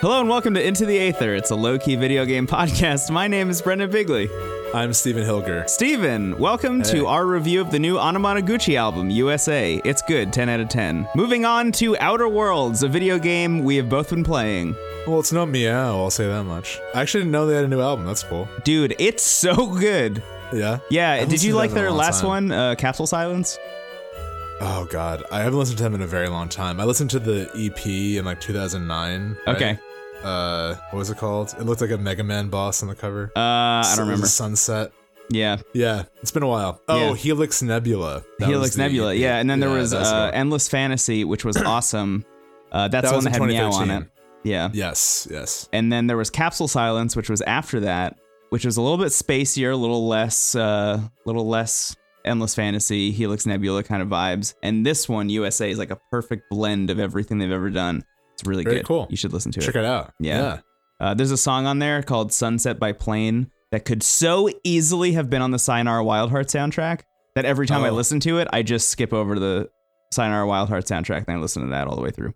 Hello and welcome to Into the Aether. It's a low key video game podcast. My name is Brendan Bigley. I'm Stephen Hilger. Stephen, welcome Hey. to our review of the new Anamanaguchi album, USA. It's good, 10 out of 10. Moving on to Outer Worlds, a video game we have both been playing. Well, it's not meow, I'll say that much. I actually didn't know they had a new album. That's cool. Dude, it's so good. Yeah? Yeah, did you like them in a their last time. one, uh, Capsule Silence? Oh, God. I haven't listened to them in a very long time. I listened to the EP in like 2009. right? Okay. Uh, what was it called? It looked like a Mega Man boss on the cover. Uh, I don't remember. sunset. Yeah, Yeah, it's been a while. Oh, Yeah. Helix Nebula. That Helix the Nebula. Yeah, and then there Yeah, was uh, Endless Fantasy, which was awesome. Uh, that's That the one that had Meow on it. Yeah. Yes, yes. And then there was Capsule Silence, which was after that, which was a little bit spacier, a little less, uh, little less endless fantasy, Helix Nebula kind of vibes. And this one, USA, is like a perfect blend of everything they've ever done. It's really Very good. cool. You should listen to Check it. Check it out. Yeah. Uh, there's a song on there called "Sunset by Plane" that could so easily have been on the Sayonara Wild Heart soundtrack. That every time I Oh. listen to it, I just skip over to the Sayonara Wild Heart soundtrack, and I listen to that all the way through.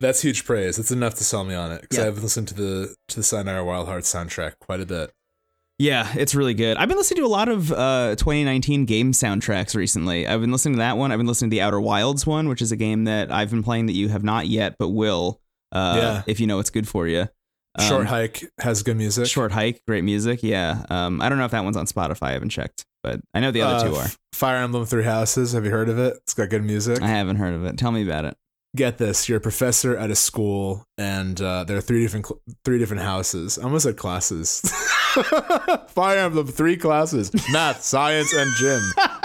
That's huge praise. It's enough to sell me on it because Yeah. I've listened to the to the Sayonara Wild Hearts soundtrack quite a bit. Yeah, it's really good. I've been listening to a lot of uh, 2019 game soundtracks recently. I've been listening to that one. I've been listening to the Outer Wilds one, which is a game that I've been playing that you have not yet, but will. Uh, Yeah. If you know it's good for you. Um, Short hike has good music. Short hike, great music. Yeah. Um, I don't know if that one's on Spotify. I haven't checked, but I know the other Uh, two are. Fire Emblem Three Houses. Have you heard of it? It's got good music. I haven't heard of it. Tell me about it. Get this: you're a professor at a school, and uh, there are three different cl- three different houses. I almost said classes. Fire Emblem three classes: math, science, and gym.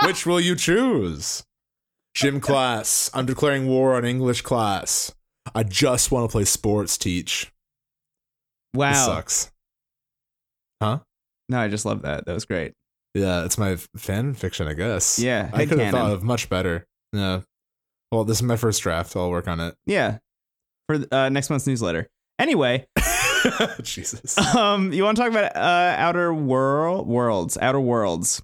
Which will you choose? Gym class. I'm declaring war on English class. I just want to play sports. Teach. This Wow. sucks. Huh? No, I just love that. That was great. Yeah, it's my f- fan fiction, I guess. Yeah. I could have thought of much better. Yeah. Well, this is my first draft. I'll work on it. Yeah. For uh, next month's newsletter. Anyway, Jesus. um, you want to talk about uh, Outer World Worlds? Outer Worlds.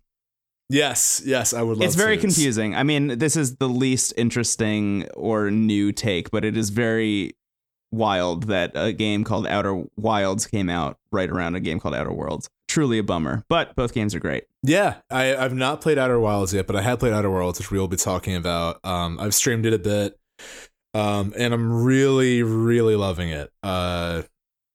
Yes, yes, I would love it's very confusing. I mean, this is the least interesting or new take, but it is very wild that a game called Outer Wilds came out right around a game called Outer Worlds. Truly a bummer, but both games are great. Yeah, I, I've not played Outer Wilds yet, but I had played Outer Worlds, which we will be talking about. Um, I've streamed it a bit, um, and I'm really, really loving it. Uh,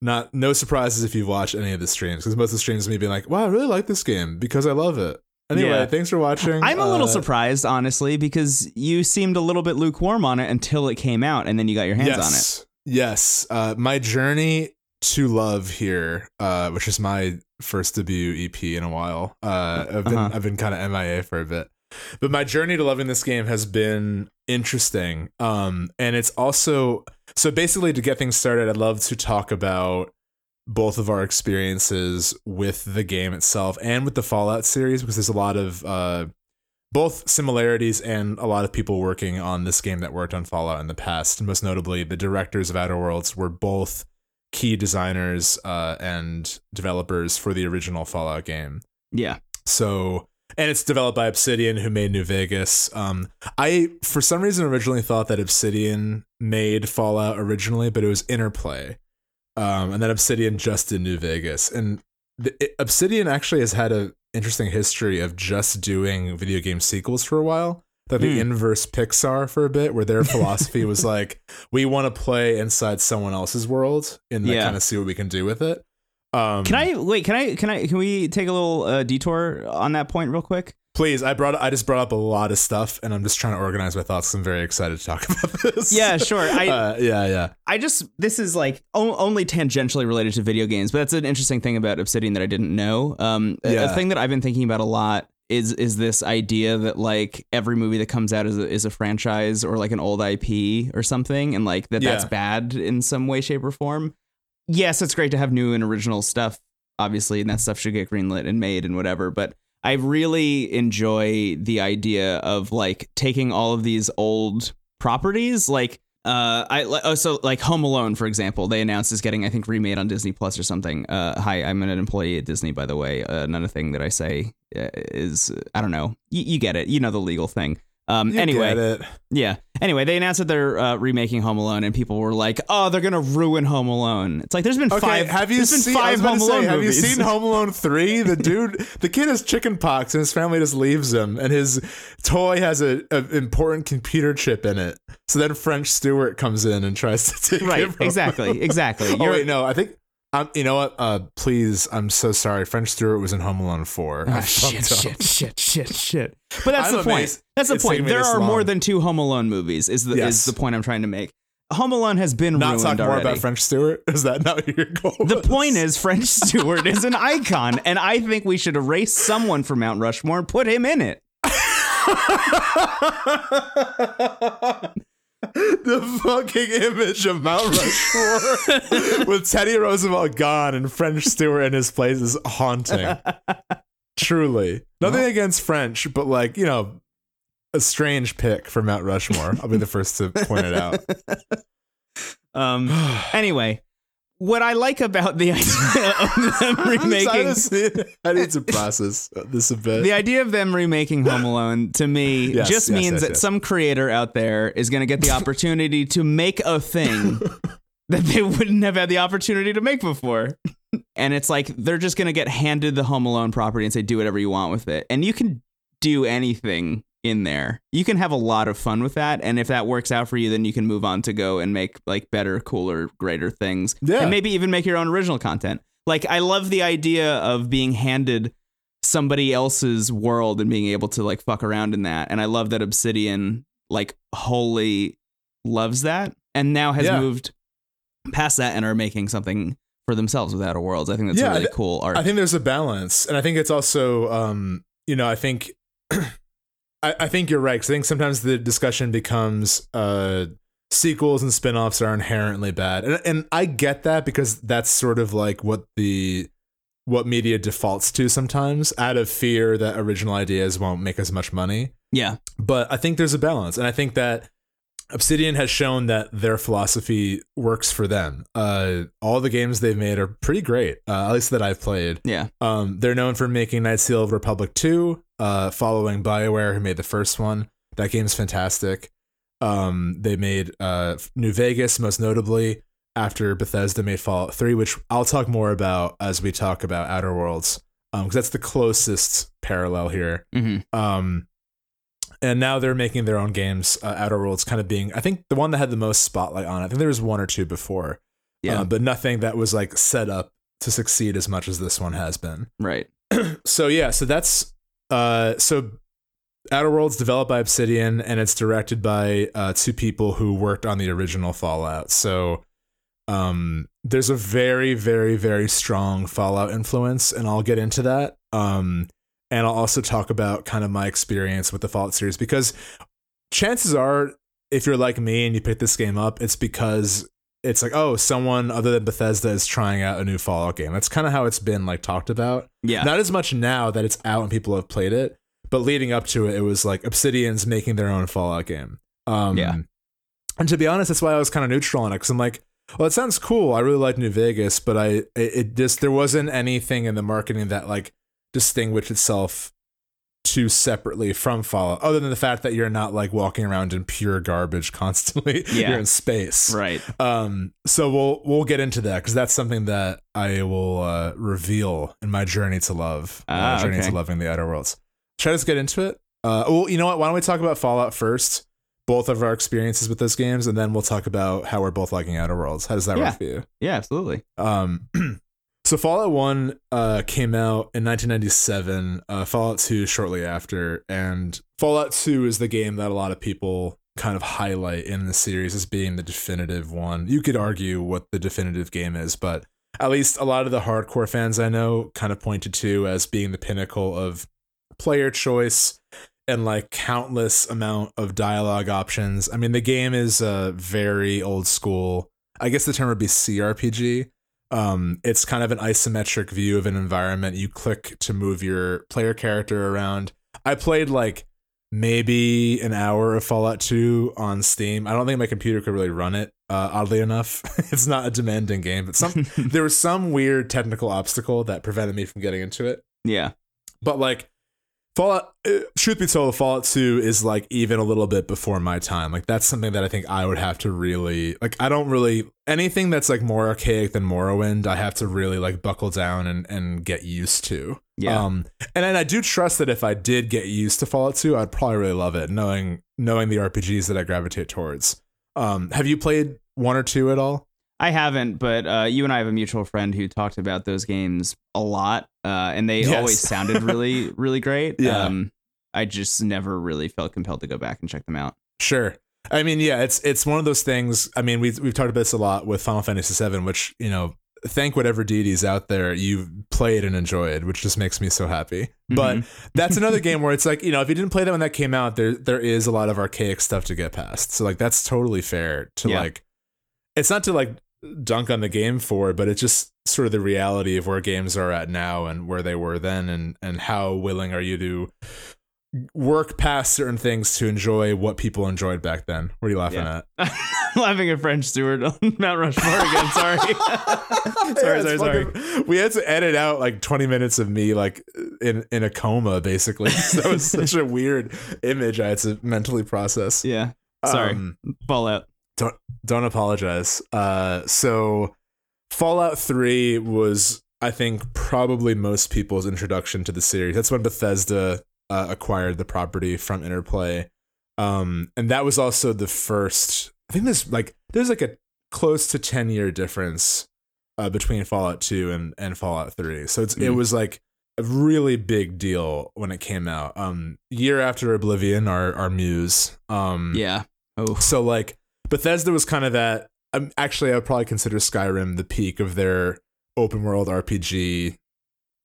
not no surprises if you've watched any of the streams, because most of the streams me being like, "Wow, I really like this game because I love it." Anyway, Yeah. thanks for watching. I'm a little Uh, surprised, honestly, because you seemed a little bit lukewarm on it until it came out, and then you got your hands on it. yes, Yes. Uh, my journey to love here, uh, which is my first debut EP in a while. Uh, I've been Uh-huh. I've been kind of MIA for a bit, but my journey to loving this game has been interesting. Um, and it's also so basically to get things started, I'd love to talk about both of our experiences with the game itself and with the Fallout series because there's a lot of uh, both similarities and a lot of people working on this game that worked on Fallout in the past. Most notably, the directors of Outer Worlds were both key designers uh, and developers for the original Fallout game. Yeah. So, and it's developed by Obsidian, who made New Vegas. Um, I, for some reason, originally thought that Obsidian made Fallout originally, but it was Interplay. Um, and then Obsidian just did New Vegas. And the, it, Obsidian actually has had a interesting history of just doing video game sequels for a while. Like the Hmm. inverse Pixar for a bit, where their philosophy was like, we want to play inside someone else's world and Yeah. kind of see what we can do with it. Um, Can I wait? Can I? Can I? Can we take a little uh, detour on that point real quick? Please, I brought I just brought up a lot of stuff, and I'm just trying to organize my thoughts. I'm very excited to talk about this. Yeah, sure. I uh, yeah, yeah. I just this is like o- only tangentially related to video games, but that's an interesting thing about Obsidian that I didn't know. Um, a- a, thing that I've been thinking about a lot is is this idea that like every movie that comes out is a, is a franchise or like an old IP or something, and like that that's bad in some way, shape, or form. Yes, it's great to have new and original stuff, obviously, and that stuff should get greenlit and made and whatever. But I really enjoy the idea of like taking all of these old properties, like uh, I oh, so like Home Alone, for example, they announced is getting I think remade on Disney Plus or something. Uh, hi, I'm an employee at Disney, by the way. Uh, of thing that I say uh, is I don't know. Y- you get it. You know the legal thing. Um, You anyway, yeah. Anyway, they announced that they're uh, remaking Home Alone, and people were like, "Oh, they're gonna ruin Home Alone." It's like there's been Okay, five. have you seen? Five Home say, Alone have you seen Home Alone three? The dude, the kid has chicken pox, and his family just leaves him, and his toy has a, a important computer chip in it. So then French Stewart comes in and tries to take right? Exactly. him. Exactly. Oh You're- wait, no, I think. You know what? Uh, please, I'm so sorry. French Stewart was in Home Alone four. Oh, shit, shit, shit, shit, shit. But that's I'm the point. amazed That's the it's point. There are more than two Home Alone movies. Is the Yes. is the point I'm trying to make? Home Alone has been Not talk more already. about French Stewart. Is that not your goal? the was? point is French Stewart is an icon, and I think we should erase someone from Mount Rushmore and put him in it. the fucking image of Mount Rushmore with Teddy Roosevelt gone and French Stewart in his place is haunting. Truly. Nothing against French, but like, you know, a strange pick for Mount Rushmore. I'll be the first to point it out. Um. Anyway, what I like about the idea of them remaking. I need to process this a bit. the idea of them remaking Home Alone to me Yes, just yes, means yes, that some creator out there is going to get the opportunity to make a thing that they wouldn't have had the opportunity to make before. And it's like they're just going to get handed the Home Alone property and say, do whatever you want with it. And you can do anything in there. You can have a lot of fun with that. And if that works out for you, then you can move on to go and make like better, cooler, greater things. Yeah. And maybe even make your own original content. Like, I love the idea of being handed somebody else's world and being able to like fuck around in that. And I love that Obsidian like wholly loves that and now has Yeah. moved past that and are making something for themselves with Outer Worlds. I think that's Yeah, a really I- cool art. I think there's a balance, and I think it's also, um, you know, I think, I, I think you're right because I think sometimes the discussion becomes uh, sequels and spin-offs are inherently bad, and and I get that because that's sort of like what the what media defaults to sometimes out of fear that original ideas won't make as much money yeah. but I think there's a balance, and I think that Obsidian has shown that their philosophy works for them. Uh, all the games they've made are pretty great, uh, at least that I've played. Yeah. Um, they're known for making Knights of the Old Republic 2, uh, following BioWare, who made the first one. That game's fantastic. Um, they made uh, New Vegas, most notably, after Bethesda made Fallout 3, which I'll talk more about as we talk about Outer Worlds, because that's the closest parallel here. hmm Um, and now they're making their own games. Uh, Outer Worlds kind of being, I think, the one that had the most spotlight on. it. I think there was one or two before, Yeah. uh, but nothing that was like set up to succeed as much as this one has been. right. So yeah, so that's uh, so Outer Worlds developed by Obsidian, and it's directed by uh, two people who worked on the original Fallout. So um, there's a very, very, very strong Fallout influence, and I'll get into that. Um, and I'll also talk about kind of my experience with the Fallout series because chances are, if you're like me and you pick this game up, it's because it's like, oh, someone other than Bethesda is trying out a new Fallout game. That's kind of how it's been like talked about. Yeah. Not as much now that it's out and people have played it, but leading up to it, it was like Obsidian's making their own Fallout game. Um, Yeah. And to be honest, that's why I was kind of neutral on it because I'm like, well, it sounds cool. I really like New Vegas, but I it, it just there wasn't anything in the marketing that like distinguished itself too separately from Fallout, other than the fact that you're not like walking around in pure garbage constantly. Yeah. you're in space. right. Um, so we'll we'll get into that because that's something that I will uh, reveal in my journey to love, Ah, my journey okay. to loving the Outer Worlds. Try to get into it. Uh, well, you know what? Why don't we talk about Fallout first? Both of our experiences with those games, and then we'll talk about how we're both liking Outer Worlds. How does that Yeah. work for you? Yeah, absolutely. Um, so Fallout One uh, came out in 1997. Uh, Fallout Two shortly after, and Fallout Two is the game that a lot of people kind of highlight in the series as being the definitive one. You could argue what the definitive game is, but at least a lot of the hardcore fans I know kind of pointed to as being the pinnacle of player choice and like countless amount of dialogue options. I mean, the game is uh, very old school. I guess the term would be CRPG. Um, it's kind of an isometric view of an environment. You click to move your player character around. I played like maybe an hour of Fallout 2 on Steam. I don't think my computer could really run it. Uh, oddly enough, it's not a demanding game, but some there was some weird technical obstacle that prevented me from getting into it Yeah. but like Fallout, uh, truth be told, Fallout 2 is like even a little bit before my time. Like that's something that I think I would have to really like. I don't really anything that's like more archaic than Morrowind. I have to really like buckle down and and get used to. Yeah. Um, and then I do trust that if I did get used to Fallout 2, I'd probably really love it, knowing knowing the RPGs that I gravitate towards. Um, have you played one or two at all? I haven't, but uh, you and I have a mutual friend who talked about those games a lot, uh, and they Yes. always sounded really, really great. Yeah. Um, I just never really felt compelled to go back and check them out. Sure. I mean, yeah, it's it's one of those things. I mean, we've we've talked about this a lot with Final Fantasy VII, which you know, thank whatever deities out there you've played and enjoyed, which just makes me so happy. But Mm-hmm. that's another game where it's like you know, if you didn't play that when that came out, there there is a lot of archaic stuff to get past. So like that's totally fair to Yeah. like. It's not to like dunk on the game for, but it's just sort of the reality of where games are at now and where they were then, and and how willing are you to work past certain things to enjoy what people enjoyed back then. What are you laughing Yeah. at? I'm laughing at French Stewart on Mount Rushmore again. Sorry. sorry, Yeah, sorry, sorry. We had to edit out like 20 minutes of me like in in a coma basically. that was such a weird image I had to mentally process. Yeah. Sorry. Um, Fallout. don't apologize. Uh, so Fallout 3 was, I think, probably most people's introduction to the series. That's when Bethesda uh, acquired the property from Interplay. Um, and that was also the first, I think there's like, there's like a close to 10 year difference uh, between Fallout 2 and, and Fallout 3. So it's, it Mm. was like a really big deal when it came out. Um, year after Oblivion, our, our muse. Um, Yeah. Oh. so like Bethesda was kind of that. Um, actually, I would probably consider Skyrim the peak of their open world RPG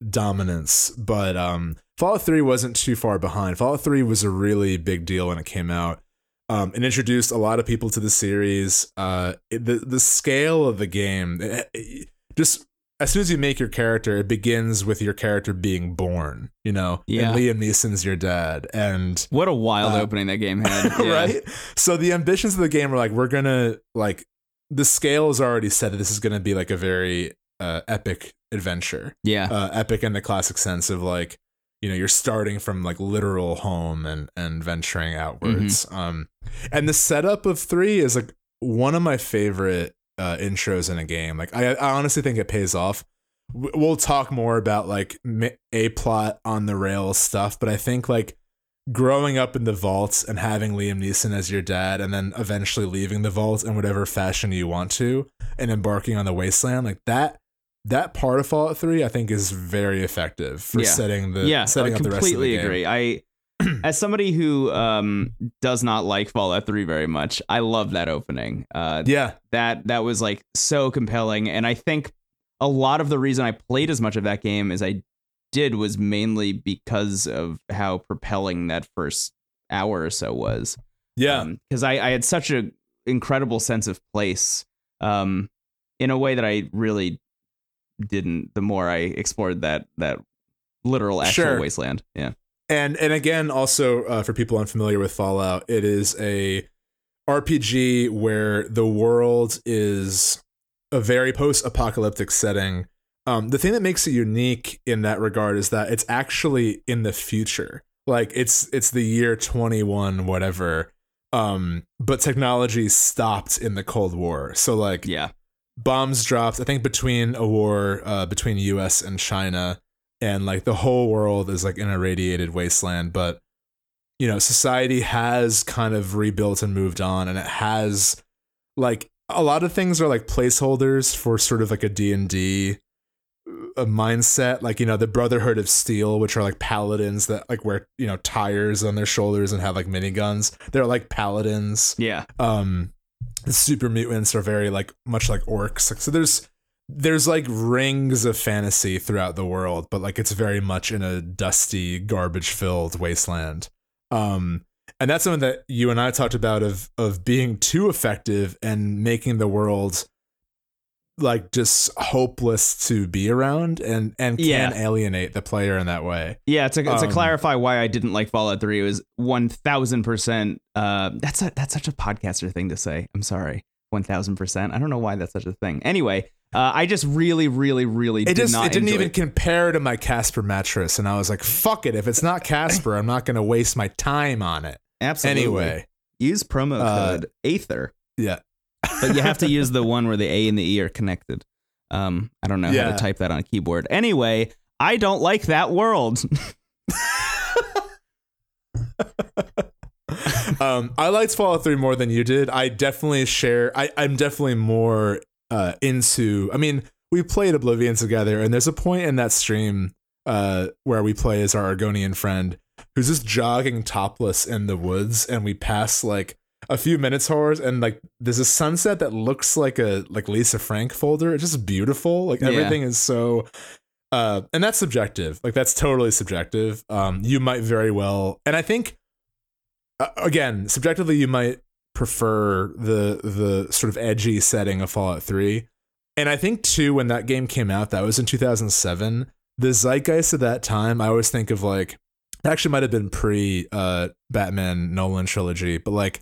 dominance. But um, Fallout Three wasn't too far behind. Fallout Three was a really big deal when it came out. Um, it introduced a lot of people to the series. Uh, it- the the scale of the game, eh, eh, just as soon as you make your character, it begins with your character being born. You know, Yeah. and Liam Neeson's your dad, and What a wild Uh, opening that game had. Yeah. right? So the ambitions of the game were like we're gonna like the scale is already set that this is gonna be like a very uh, epic adventure, Yeah. uh, epic in the classic sense of like you know you're starting from like literal home and and venturing outwards. Um, and the setup of three is like one of my favorite uh, intros in a game. Like I, I honestly think it pays off. We'll talk more about like a plot on the rails stuff, but I think like growing up in the vaults and having Liam Neeson as your dad, and then eventually leaving the vault in whatever fashion you want to, and embarking on the wasteland, like that. That part of Fallout Three, I think, is very effective for Yeah. setting the yeah, setting I up the rest of the game. completely agree. I, as somebody who um does not like Fallout Three very much, I love that opening. Uh, Yeah, that that was like so compelling, and I think a lot of the reason I played as much of that game is I did was mainly because of how propelling that first hour or so was. yeah, because I, I had such an incredible sense of place um in a way that I really didn't the more I explored that that literal actual Sure. wasteland. Yeah. and and again also uh, for people unfamiliar with fallout it is a rpg where the world is a very post-apocalyptic setting um, the thing that makes it unique in that regard is that it's actually in the future. Like it's it's the year 21 whatever. Um but technology stopped in the cold war. So like Yeah. bombs dropped i think between a war uh, between us and china. And like the whole world is like in a radiated wasteland. But you know society has kind of rebuilt and moved on. And it has like a lot of things are like placeholders for sort of like a d&d a mindset like you know the brotherhood of steel which are like paladins that like wear you know tires on their shoulders and have like miniguns. They're like paladins. Yeah. um the super mutants are very like much like orcs. Like, so there's there's like rings of fantasy throughout the world but like it's very much in a dusty garbage filled wasteland. Um and that's something that you and I talked about of of being too effective and making the world like just hopeless to be around and and can Yeah. alienate the player in that way Yeah, to, to Um, clarify why I didn't like Fallout 3, it was 1000% uh that's a, that's such a podcaster thing to say. I'm sorry. 1000%. I don't know why that's such a thing. Anyway, Uh, I just really, really, really It did just not. it didn't even compare to my Casper mattress, and I was like, "Fuck it! If it's not Casper, I'm not going to waste my time on it." Absolutely. Anyway, use promo Uh, code Aether, yeah, but you have to use the one where the A and the E are connected. Um, I don't know how to type that on a keyboard. Anyway, I don't like that world. um, I liked Fallout 3 more than you did. I definitely share. I, I'm definitely more uh, into. I mean, we played Oblivion together, and there's a point in that stream uh, where we play as our Argonian friend who's just jogging topless in the woods, and we pass like a few minutes minotaurs, and like there's a sunset that looks like a like Lisa Frank folder. It's just beautiful. Like Yeah. everything is so. Uh, and that's subjective. Like that's totally subjective. Um, you might very well, and I think uh, again, subjectively, you might prefer the the sort of edgy setting of Fallout Three, and I think too when that game came out, that was in 2007. The zeitgeist of that time, I always think of like actually might have been pre uh, Batman Nolan trilogy, but like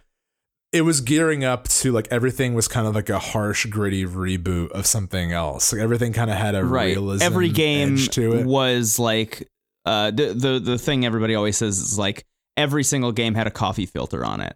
it was gearing up to like everything was kind of like a harsh, gritty reboot of something else. Like everything kind of had a right. realism Every game to it. was like uh, the the the thing everybody always says is like every single game had a coffee filter on it.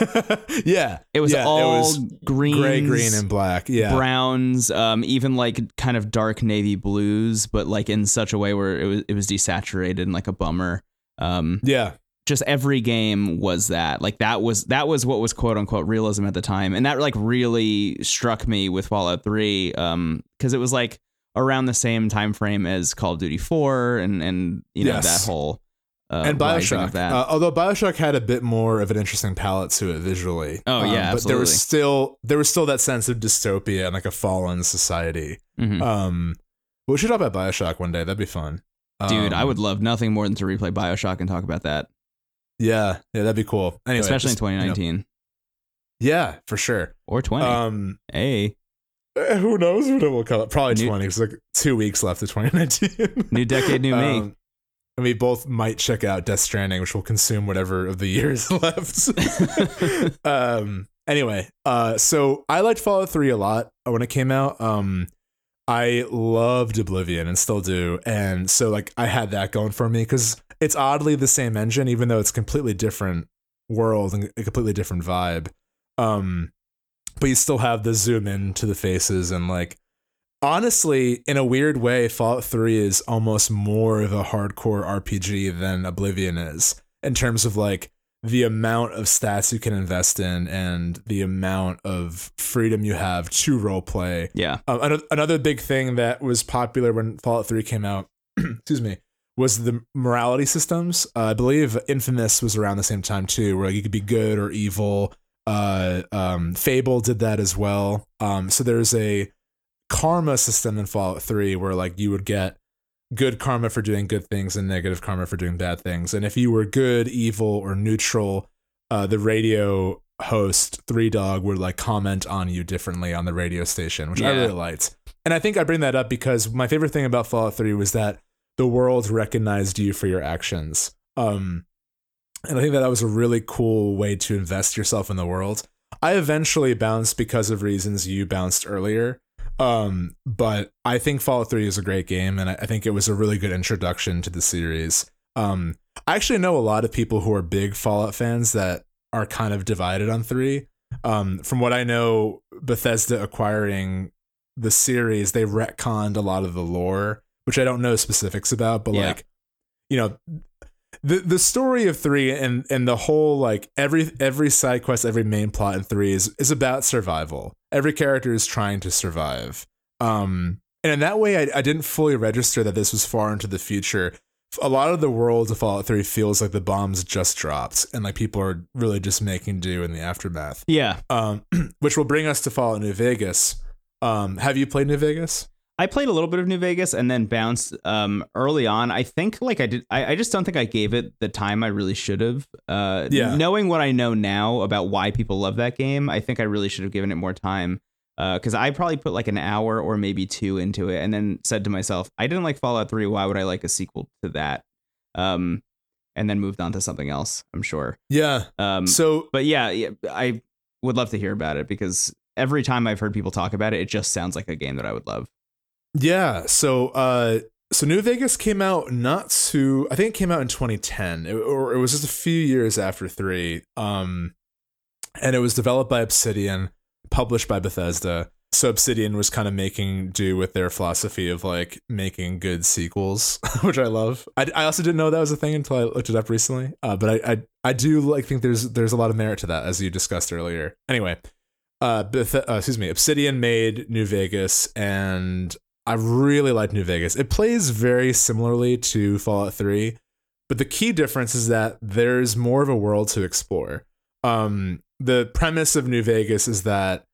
yeah, It was yeah, all was green, gray, green, and black. Yeah, browns, um, even like kind of dark navy blues, but like in such a way where it was it was desaturated and like a bummer. Um, yeah, just every game was that. Like that was that was what was quote unquote realism at the time, and that like really struck me with Fallout Three, um, because it was like around the same time frame as Call of Duty Four, and and you know Yes. that whole uh, and Bioshock. that. Uh, although Bioshock had a bit more of an interesting palette to it visually. Oh, yeah, Um, but there was still there was still that sense of dystopia and like a fallen society. Mhm. Um, we should talk about Bioshock one day. That'd be fun. Dude, I Um, would love nothing more than to replay Bioshock and talk about that, Yeah, yeah, that'd be cool. Anyway, especially just, in you know, 2019 yeah, for sure. or 20. Um, hey, eh, who knows when it will come? Probably New- twenty. It's like two weeks left of 2019. new decade, new me. Um, and we both might check out Death Stranding, which will consume whatever of the years left. um. Anyway, uh, so I liked Fallout Three a lot when it came out. Um, I loved Oblivion and still do, and so like I had that going for me because it's oddly the same engine, even though it's completely different world and a completely different vibe. Um, but you still have the zoom in to the faces and like honestly, in a weird way, Fallout 3 is almost more of a hardcore RPG than Oblivion is in terms of like the amount of stats you can invest in and the amount of freedom you have to roleplay. yeah, Um, another, another big thing that was popular when Fallout 3 came out, excuse me, was the morality systems. Uh, I believe Infamous was around the same time too, where you could be good or evil. Uh, um, Fable did that as well. Um, so there's a karma system in Fallout 3 where like you would get good karma for doing good things and negative karma for doing bad things. And if you were good, evil, or neutral, uh, the radio host Three Dog would like comment on you differently on the radio station, which I really liked. And I think I bring that up because my favorite thing about Fallout 3 was that the world recognized you for your actions. Um, and I think that that was a really cool way to invest yourself in the world. I eventually bounced because of reasons you bounced earlier. Um, but I think Fallout 3 is a great game, and I, think it was a really good introduction to the series. Um, I actually know a lot of people who are big Fallout fans that are kind of divided on 3. Um, from what I know, Bethesda acquiring the series, they retconned a lot of the lore, which I don't know specifics about, but Yeah. like, you know, the the story of three and and the whole like every every side quest, every main plot in three is is about survival. Every character is trying to survive. Um, and in that way, I, I didn't fully register that this was far into the future. A lot of the world of Fallout 3 feels like the bombs just dropped, and like people are really just making do in the aftermath. yeah. Um, which will bring us to Fallout New Vegas. Um, have you played New Vegas? I played a little bit of New Vegas and then bounced um, early on. I think like I did. I, I just don't think I gave it the time I really should have. Uh, Yeah. Knowing what I know now about why people love that game, I think I really should have given it more time. Because I probably put like an hour or maybe two into it, and then said to myself, I didn't like Fallout Three. Why would I like a sequel to that? Um, and then moved on to something else. I'm sure. Yeah. Um, So but yeah, yeah, I would love to hear about it because every time I've heard people talk about it, it just sounds like a game that I would love. Yeah. So, uh, so New Vegas came out not too. I think it came out in 2010, it, or it was just a few years after three. Um, and it was developed by Obsidian, published by Bethesda. So Obsidian was kind of making do with their philosophy of like making good sequels, which I love. I, I also didn't know that was a thing until I looked it up recently. Uh, but I, I I do like think there's there's a lot of merit to that as you discussed earlier. Anyway, uh, Beth- uh excuse me, Obsidian made New Vegas, and I really like New Vegas. It plays very similarly to Fallout Three, but the key difference is that there's more of a world to explore. Um, the premise of New Vegas is that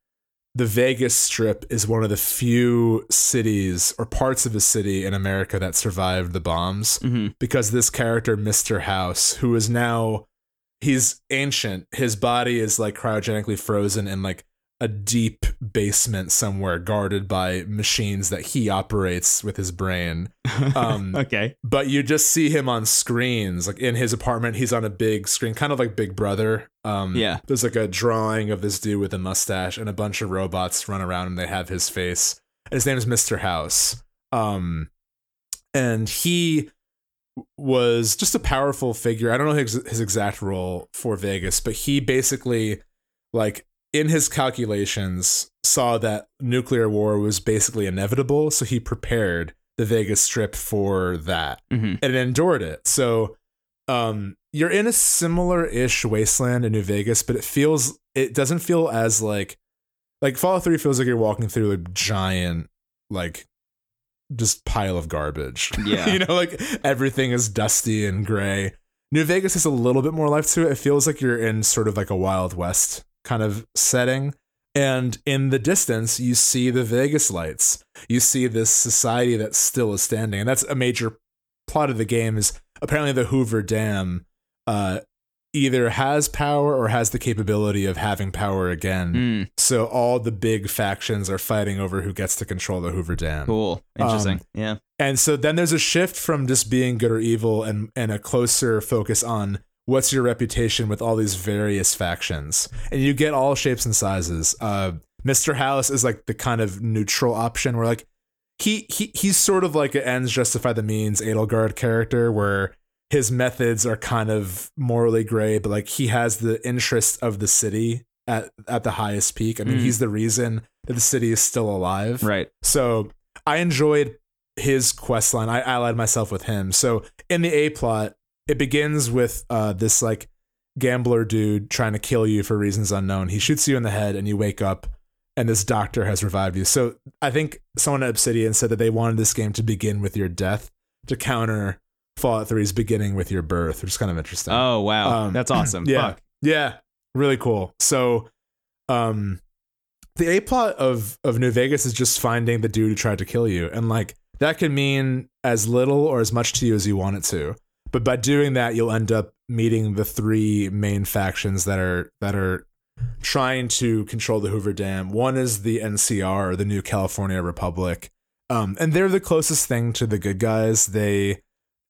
the Vegas Strip is one of the few cities or parts of a city in America that survived the bombs Mm-hmm. because this character, Mr. House, who is now he's ancient, his body is like cryogenically frozen in like a deep basement somewhere guarded by machines that he operates with his brain. Um, okay. but you just see him on screens like in his apartment he's on a big screen kind of like big brother um Yeah. there's like a drawing of this dude with a mustache and a bunch of robots run around and they have his face his name is mr house um and he was just a powerful figure i don't know his, his exact role for vegas but he basically like in his calculations saw that nuclear war was basically inevitable so he prepared the Vegas Strip for that Mhm. and endured it. So um you're in a similar-ish wasteland in New Vegas, but it feels it doesn't feel as like like Fallout 3 feels like you're walking through a giant like just pile of garbage. Yeah. you know, like everything is dusty and gray. New Vegas has a little bit more life to it. It feels like you're in sort of like a Wild West kind of setting. And in the distance, you see the Vegas lights. You see this society that still is standing. And that's a major plot of the game is apparently the Hoover Dam uh, either has power or has the capability of having power again. Mm, So all the big factions are fighting over who gets to control the Hoover Dam. cool. Interesting. Um, yeah. And so then there's a shift from just being good or evil and and a closer focus on what's your reputation with all these various factions. And you get all shapes and sizes. Uh Mr. House is like the kind of neutral option where like he he he's sort of like an ends justify the means Edelgard character where his methods are kind of morally gray, but like he has the interest of the city at at the highest peak. I mean, Mm. he's the reason that the city is still alive. Right. So I enjoyed his quest line. I allied myself with him. So in the A plot, it begins with uh, this like gambler dude trying to kill you for reasons unknown. He shoots you in the head and you wake up and this doctor has revived you. So I think someone at Obsidian said that they wanted this game to begin with your death to counter Fallout 3's beginning with your birth, which is kind of interesting. Oh wow, Um, that's awesome. yeah. Fuck. Yeah, really cool. So, um, the A plot of of New Vegas is just finding the dude who tried to kill you, and like that can mean as little or as much to you as you want it to. But by doing that, you'll end up meeting the three main factions that are that are trying to control the Hoover Dam. One is the NCR, the New California Republic, um, and they're the closest thing to the good guys. They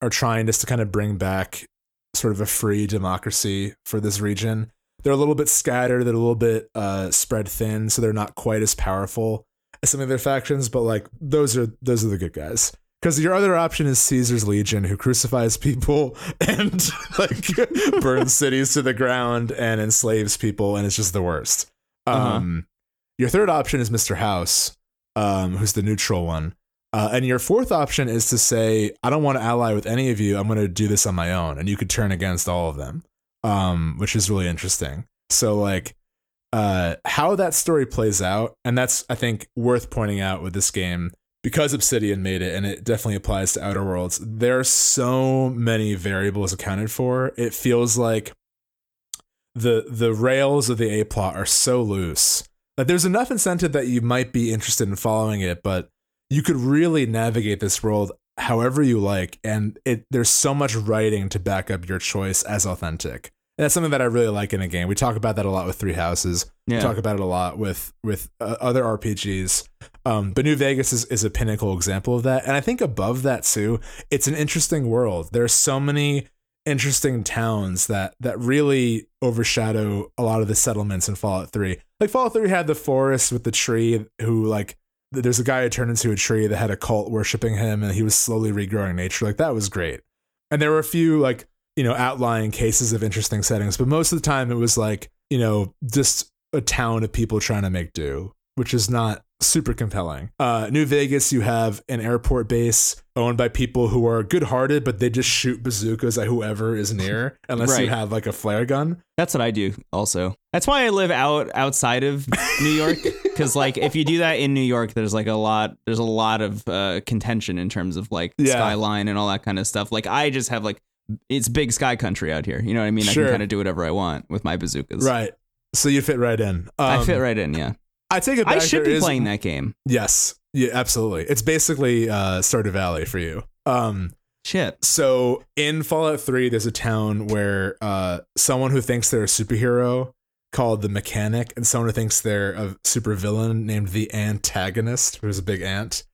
are trying just to kind of bring back sort of a free democracy for this region. They're a little bit scattered, they're a little bit uh, spread thin, so they're not quite as powerful as some of their factions. But like those are those are the good guys. Because your other option is Caesar's Legion, who crucifies people and like burns cities to the ground and enslaves people, and it's just the worst. Uh-huh. Um, your third option is Mr. House, um, who's the neutral one. Uh, and your fourth option is to say, I don't want to ally with any of you. I'm going to do this on my own. And you could turn against all of them, um, which is really interesting. So, like, uh, how that story plays out, and that's, I think, worth pointing out with this game because Obsidian made it, and it definitely applies to Outer Worlds. There are so many variables accounted for. It feels like the the rails of the A plot are so loose that there's enough incentive that you might be interested in following it, but you could really navigate this world however you like and it there's so much writing to back up your choice as authentic and that's something that i really like in a game we talk about that a lot with three houses Yeah. we talk about it a lot with with uh, other rpgs um, but new vegas is, is a pinnacle example of that and i think above that too it's an interesting world there's so many interesting towns that that really overshadow a lot of the settlements in Fallout 3. Like Fallout 3 had the forest with the tree who like there's a guy who turned into a tree that had a cult worshiping him and he was slowly regrowing nature. Like that was great. And there were a few like, you know, outlying cases of interesting settings, but most of the time it was like, you know, just a town of people trying to make do, which is not super compelling. Uh, New Vegas, you have an airport base owned by people who are good-hearted, but they just shoot bazookas at whoever is near, unless you have like a flare gun. That's what I do also. That's why I live out outside of New York cuz like if you do that in New York there's like a lot there's a lot of uh contention in terms of like Yeah. skyline and all that kind of stuff. Like I just have like it's big sky country out here. You know what I mean? Sure. I can kind of do whatever I want with my bazookas. Right. So you fit right in. Um, I fit right in, yeah. I take it back. I should be is- playing that game. Yes. Yeah, absolutely. It's basically uh, Stardew Valley for you. Um, Shit. so in Fallout 3, there's a town where uh, someone who thinks they're a superhero called the mechanic and someone who thinks they're a supervillain named the antagonist, who's a big ant.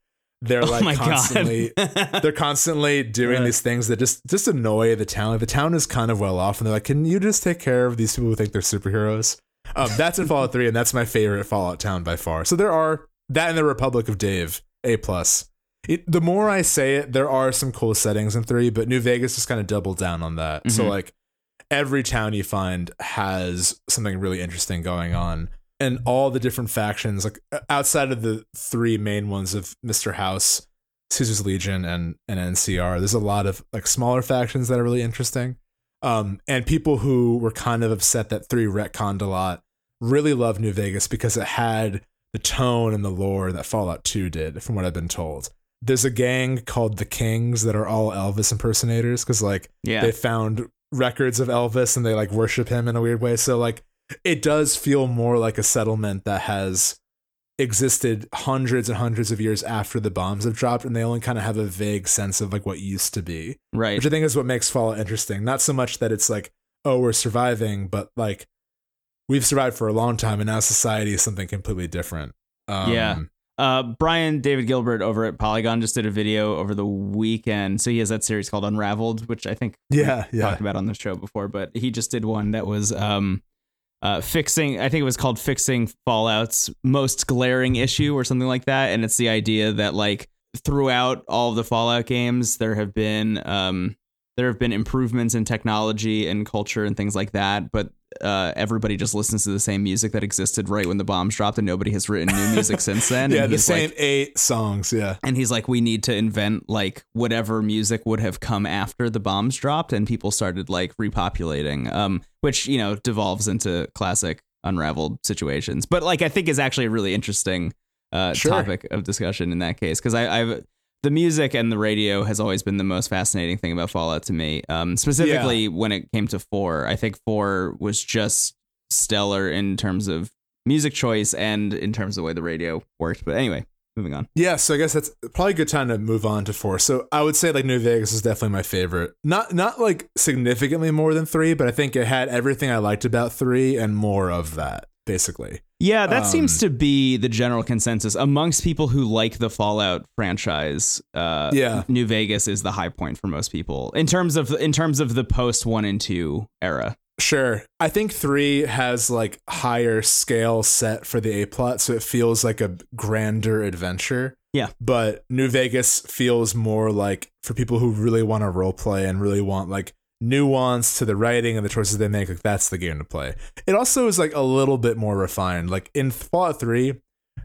They're oh like my constantly they're constantly doing these things that just just annoy the town. Like the town is kind of well off, and they're like, "Can you just take care of these people who think they're superheroes?" Um, that's in Fallout Three, and that's my favorite Fallout town by far. So there are that in the Republic of Dave, a plus. It, the more I say it, there are some cool settings in three, but New Vegas just kind of doubled down on that. So Mhm. like every town you find has something really interesting going on. And all the different factions, like outside of the three main ones of Mr. House, Caesar's Legion, and, and NCR, there's a lot of like smaller factions that are really interesting. Um, and people who were kind of upset that three retconned a lot really love New Vegas because it had the tone and the lore that Fallout 2 did, from what I've been told. There's a gang called the Kings that are all Elvis impersonators because like yeah. they found records of Elvis and they like worship him in a weird way. So like it does feel more like a settlement that has existed hundreds and hundreds of years after the bombs have dropped and they only kind of have a vague sense of like what used to be. right. Which I think is what makes Fallout interesting. Not so much that it's like, oh, we're surviving, but like we've survived for a long time and now society is something completely different. Um, Yeah. Uh, Brian David Gilbert over at Polygon just did a video over the weekend. So he has that series called Unraveled, which I think Yeah, we yeah. talked about on the show before. But he just did one that was um, uh, fixing. I think it was called "Fixing Fallout's Most Glaring Issue" or something like that. And it's the idea that like throughout all of the Fallout games, there have been um, there have been improvements in technology and culture and things like that, but uh, everybody just listens to the same music that existed right when the bombs dropped, and nobody has written new music since then. Yeah, the same like- eight songs. Yeah. and he's like, we need to invent like whatever music would have come after the bombs dropped, and people started like repopulating, um, which you know devolves into classic unraveled situations. But like, I think is actually a really interesting uh, Sure. topic of discussion in that case because I've the music and the radio has always been the most fascinating thing about Fallout to me. Um, specifically when it came to four, I think four was just stellar in terms of music choice and in terms of the way the radio worked. But anyway, moving on. Yeah, so I guess that's probably a good time to move on to four. So I would say like New Vegas is definitely my favorite. Not not like significantly more than three, but I think it had everything I liked about three and more of that, basically. Yeah, that seems Um, to be the general consensus amongst people who like the Fallout franchise. Uh, Yeah. New Vegas is the high point for most people in terms of in terms of the post one and two era. Sure. I think three has like higher scale set for the A plot, so it feels like a grander adventure. Yeah. But New Vegas feels more like for people who really want to role play and really want like nuance to the writing and the choices they make, like that's the game to play. It also is like a little bit more refined. Like in Fallout 3,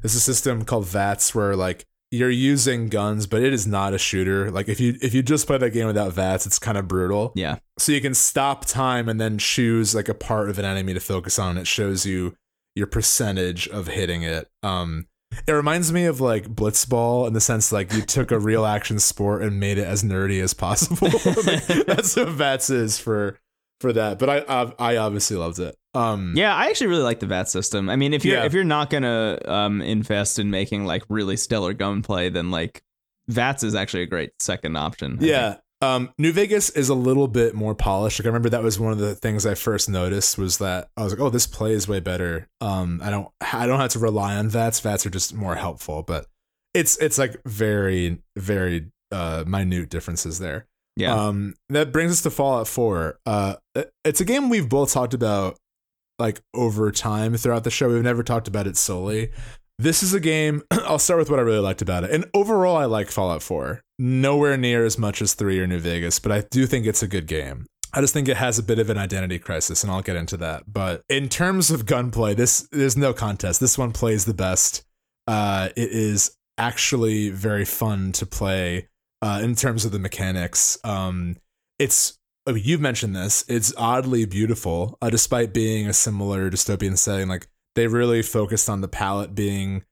there's a system called VATS where like you're using guns, but it is not a shooter. Like if you if you just play that game without VATS, it's kind of brutal. Yeah, So you can stop time and then choose like a part of an enemy to focus on. It shows you your percentage of hitting it. Um, it reminds me of like Blitzball in the sense like you took a real action sport and made it as nerdy as possible. That's what VATS is for for that. But I I, I obviously loved it. Um, yeah. I actually really like the VAT system. I mean, if you're Yeah. if you're not gonna um, invest in making like really stellar gunplay, then like VATS is actually a great second option. I think. Um, New Vegas is a little bit more polished. Like I remember that was one of the things I first noticed was that I was like, oh, this play is way better. Um, I don't I don't have to rely on VATs. VATs are just more helpful, but it's it's like very very uh minute differences there. Yeah. Um, that brings us to Fallout 4. Uh, it's a game we've both talked about like over time throughout the show. We've never talked about it solely. This is a game. I'll start with what I really liked about it. And overall, I like Fallout 4. Nowhere near as much as 3 or New Vegas, but I do think it's a good game. I just think it has a bit of an identity crisis, and I'll get into that. But in terms of gunplay, this there's no contest. This one plays the best. Uh, it is actually very fun to play uh, in terms of the mechanics. Um, it's I mean, you've mentioned this. It's oddly beautiful, uh, despite being a similar dystopian setting. Like they really focused on the palette being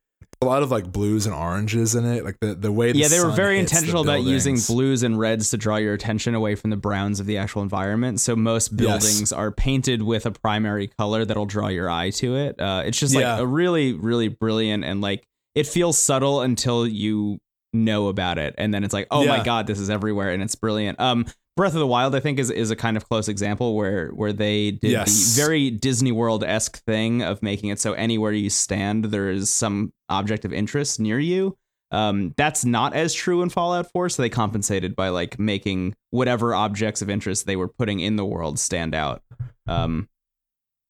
a lot of like blues and oranges in it. Like the the way the yeah, they were very intentional about using blues and reds to draw your attention away from the browns of the actual environment. So most Yes. buildings are painted with a primary color that'll draw your eye to it. Uh, it's just like Yeah. a really, really brilliant and like it feels subtle until you know about it, and then it's like, oh my god, this is everywhere, and it's brilliant. Um, Breath of the Wild, I think, is is a kind of close example where where they did Yes. the very Disney World esque thing of making it so anywhere you stand, there is some object of interest near you. Um, that's not as true in Fallout 4, so they compensated by like making whatever objects of interest they were putting in the world stand out. Um,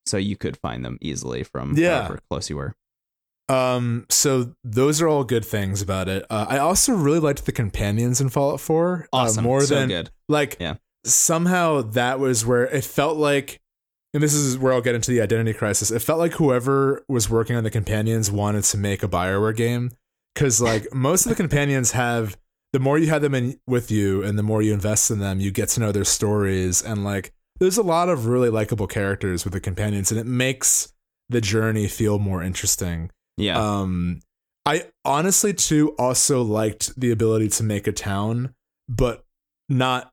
so you could find them easily from Yeah. however close you were. Um, so those are all good things about it. Uh, I also really liked the companions in Fallout 4. uh, Awesome, more so than good. Like Yeah. somehow that was where it felt like and this is where I'll get into the identity crisis. It felt like whoever was working on the companions wanted to make a Bioware game because like most of the companions have the more you have them in with you and the more you invest in them, you get to know their stories and like there's a lot of really likable characters with the companions and it makes the journey feel more interesting. Yeah, Um, I honestly too also liked the ability to make a town, but not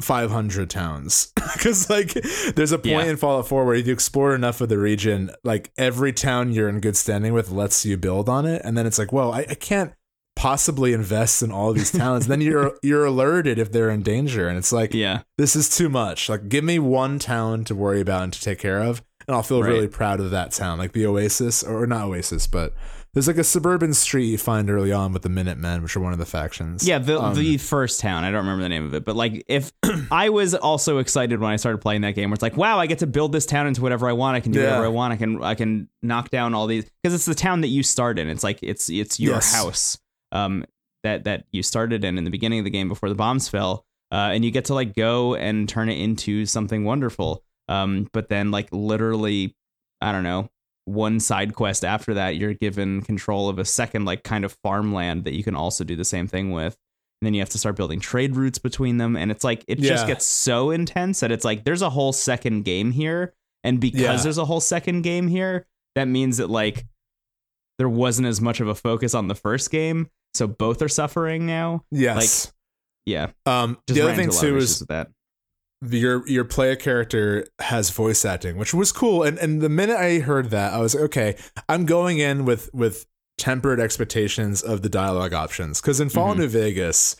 500 towns because like there's a point Yeah. in Fallout 4 where if you explore enough of the region, like every town you're in good standing with lets you build on it, and then it's like, well I, I can't possibly invest in all these towns. then you're you're alerted if they're in danger, and it's like yeah, this is too much. Like, give me one town to worry about and to take care of, and I'll feel Right. really proud of that town. Like the Oasis, or not Oasis, but there's like a suburban street you find early on with the Minutemen, which are one of the factions. yeah. The Um, the first town, I don't remember the name of it, but like if I was also excited when I started playing that game, where it's like, wow, I get to build this town into whatever I want. I can do Yeah. whatever I want. I can I can knock down all these because it's the town that you start in. It's like it's it's your Yes. house. Um, that that you started in in the beginning of the game before the bombs fell, uh, and you get to like go and turn it into something wonderful. Um, but then like literally, I don't know, one side quest after that, you're given control of a second like kind of farmland that you can also do the same thing with. And then you have to start building trade routes between them, and it's like it just gets so intense that it's like there's a whole second game here, and because Yeah. there's a whole second game here, that means that like there wasn't as much of a focus on the first game, so both are suffering now. yes. Yeah, um, the other thing into a lot of too is that. Your your player character has voice acting, which was cool. And and the minute I heard that, I was like, okay, I'm going in with with tempered expectations of the dialogue options because in Fallout Mhm. New Vegas,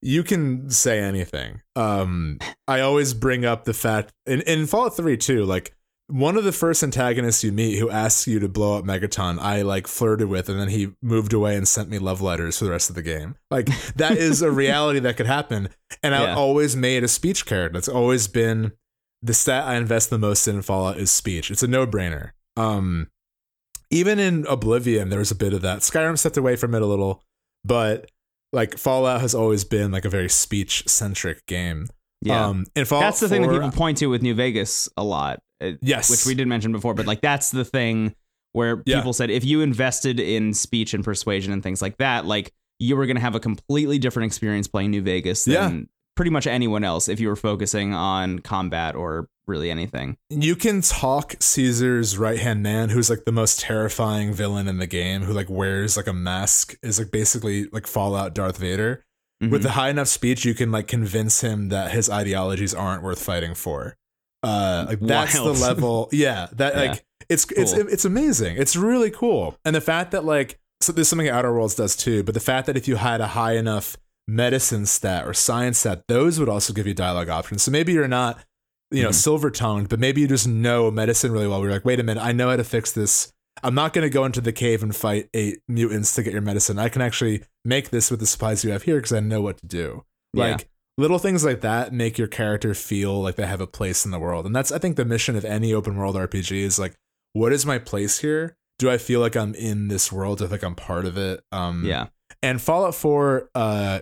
you can say anything. Um, I always bring up the fact in in Fallout Three too, like. One of the first antagonists you meet who asks you to blow up Megaton, I like flirted with, and then he moved away and sent me love letters for the rest of the game. Like that is a reality that could happen. And I always made a speech character. That's always been the stat I invest the most in Fallout is speech. It's a no brainer. Um, even in Oblivion, there was a bit of that. Skyrim stepped away from it a little, but like Fallout has always been like a very speech centric game. Yeah, Um, in Fallout that's the thing that people point to with New Vegas a lot. uh, Yes. which we did mention before, but like that's the thing where Yeah. people said if you invested in speech and persuasion and things like that, like you were going to have a completely different experience playing New Vegas than Yeah. pretty much anyone else if you were focusing on combat or really anything. you can talk Caesar's right hand man, who's like the most terrifying villain in the game, who like wears like a mask, is like basically like Fallout Darth Vader. With Mhm. the high enough speech, you can like convince him that his ideologies aren't worth fighting for. Uh, like that's Wild. the level. Yeah, that Yeah. like it's it's Cool. it's amazing. It's really cool, and the fact that like so there's something Outer Worlds does too, but the fact that if you had a high enough medicine stat or science stat, those would also give you dialogue options. So maybe you're not you know Mhm. silver tongued, but maybe you just know medicine really well. We're like, wait a minute, I know how to fix this. I'm not going to go into the cave and fight eight mutants to get your medicine. I can actually make this with the supplies you have here because I know what to do. Yeah. Like little things like that make your character feel like they have a place in the world. And that's I think the mission of any open world RPG is like, what is my place here? Do I feel like I'm in this world? Do I think I'm part of it? Um Yeah. and Fallout 4 uh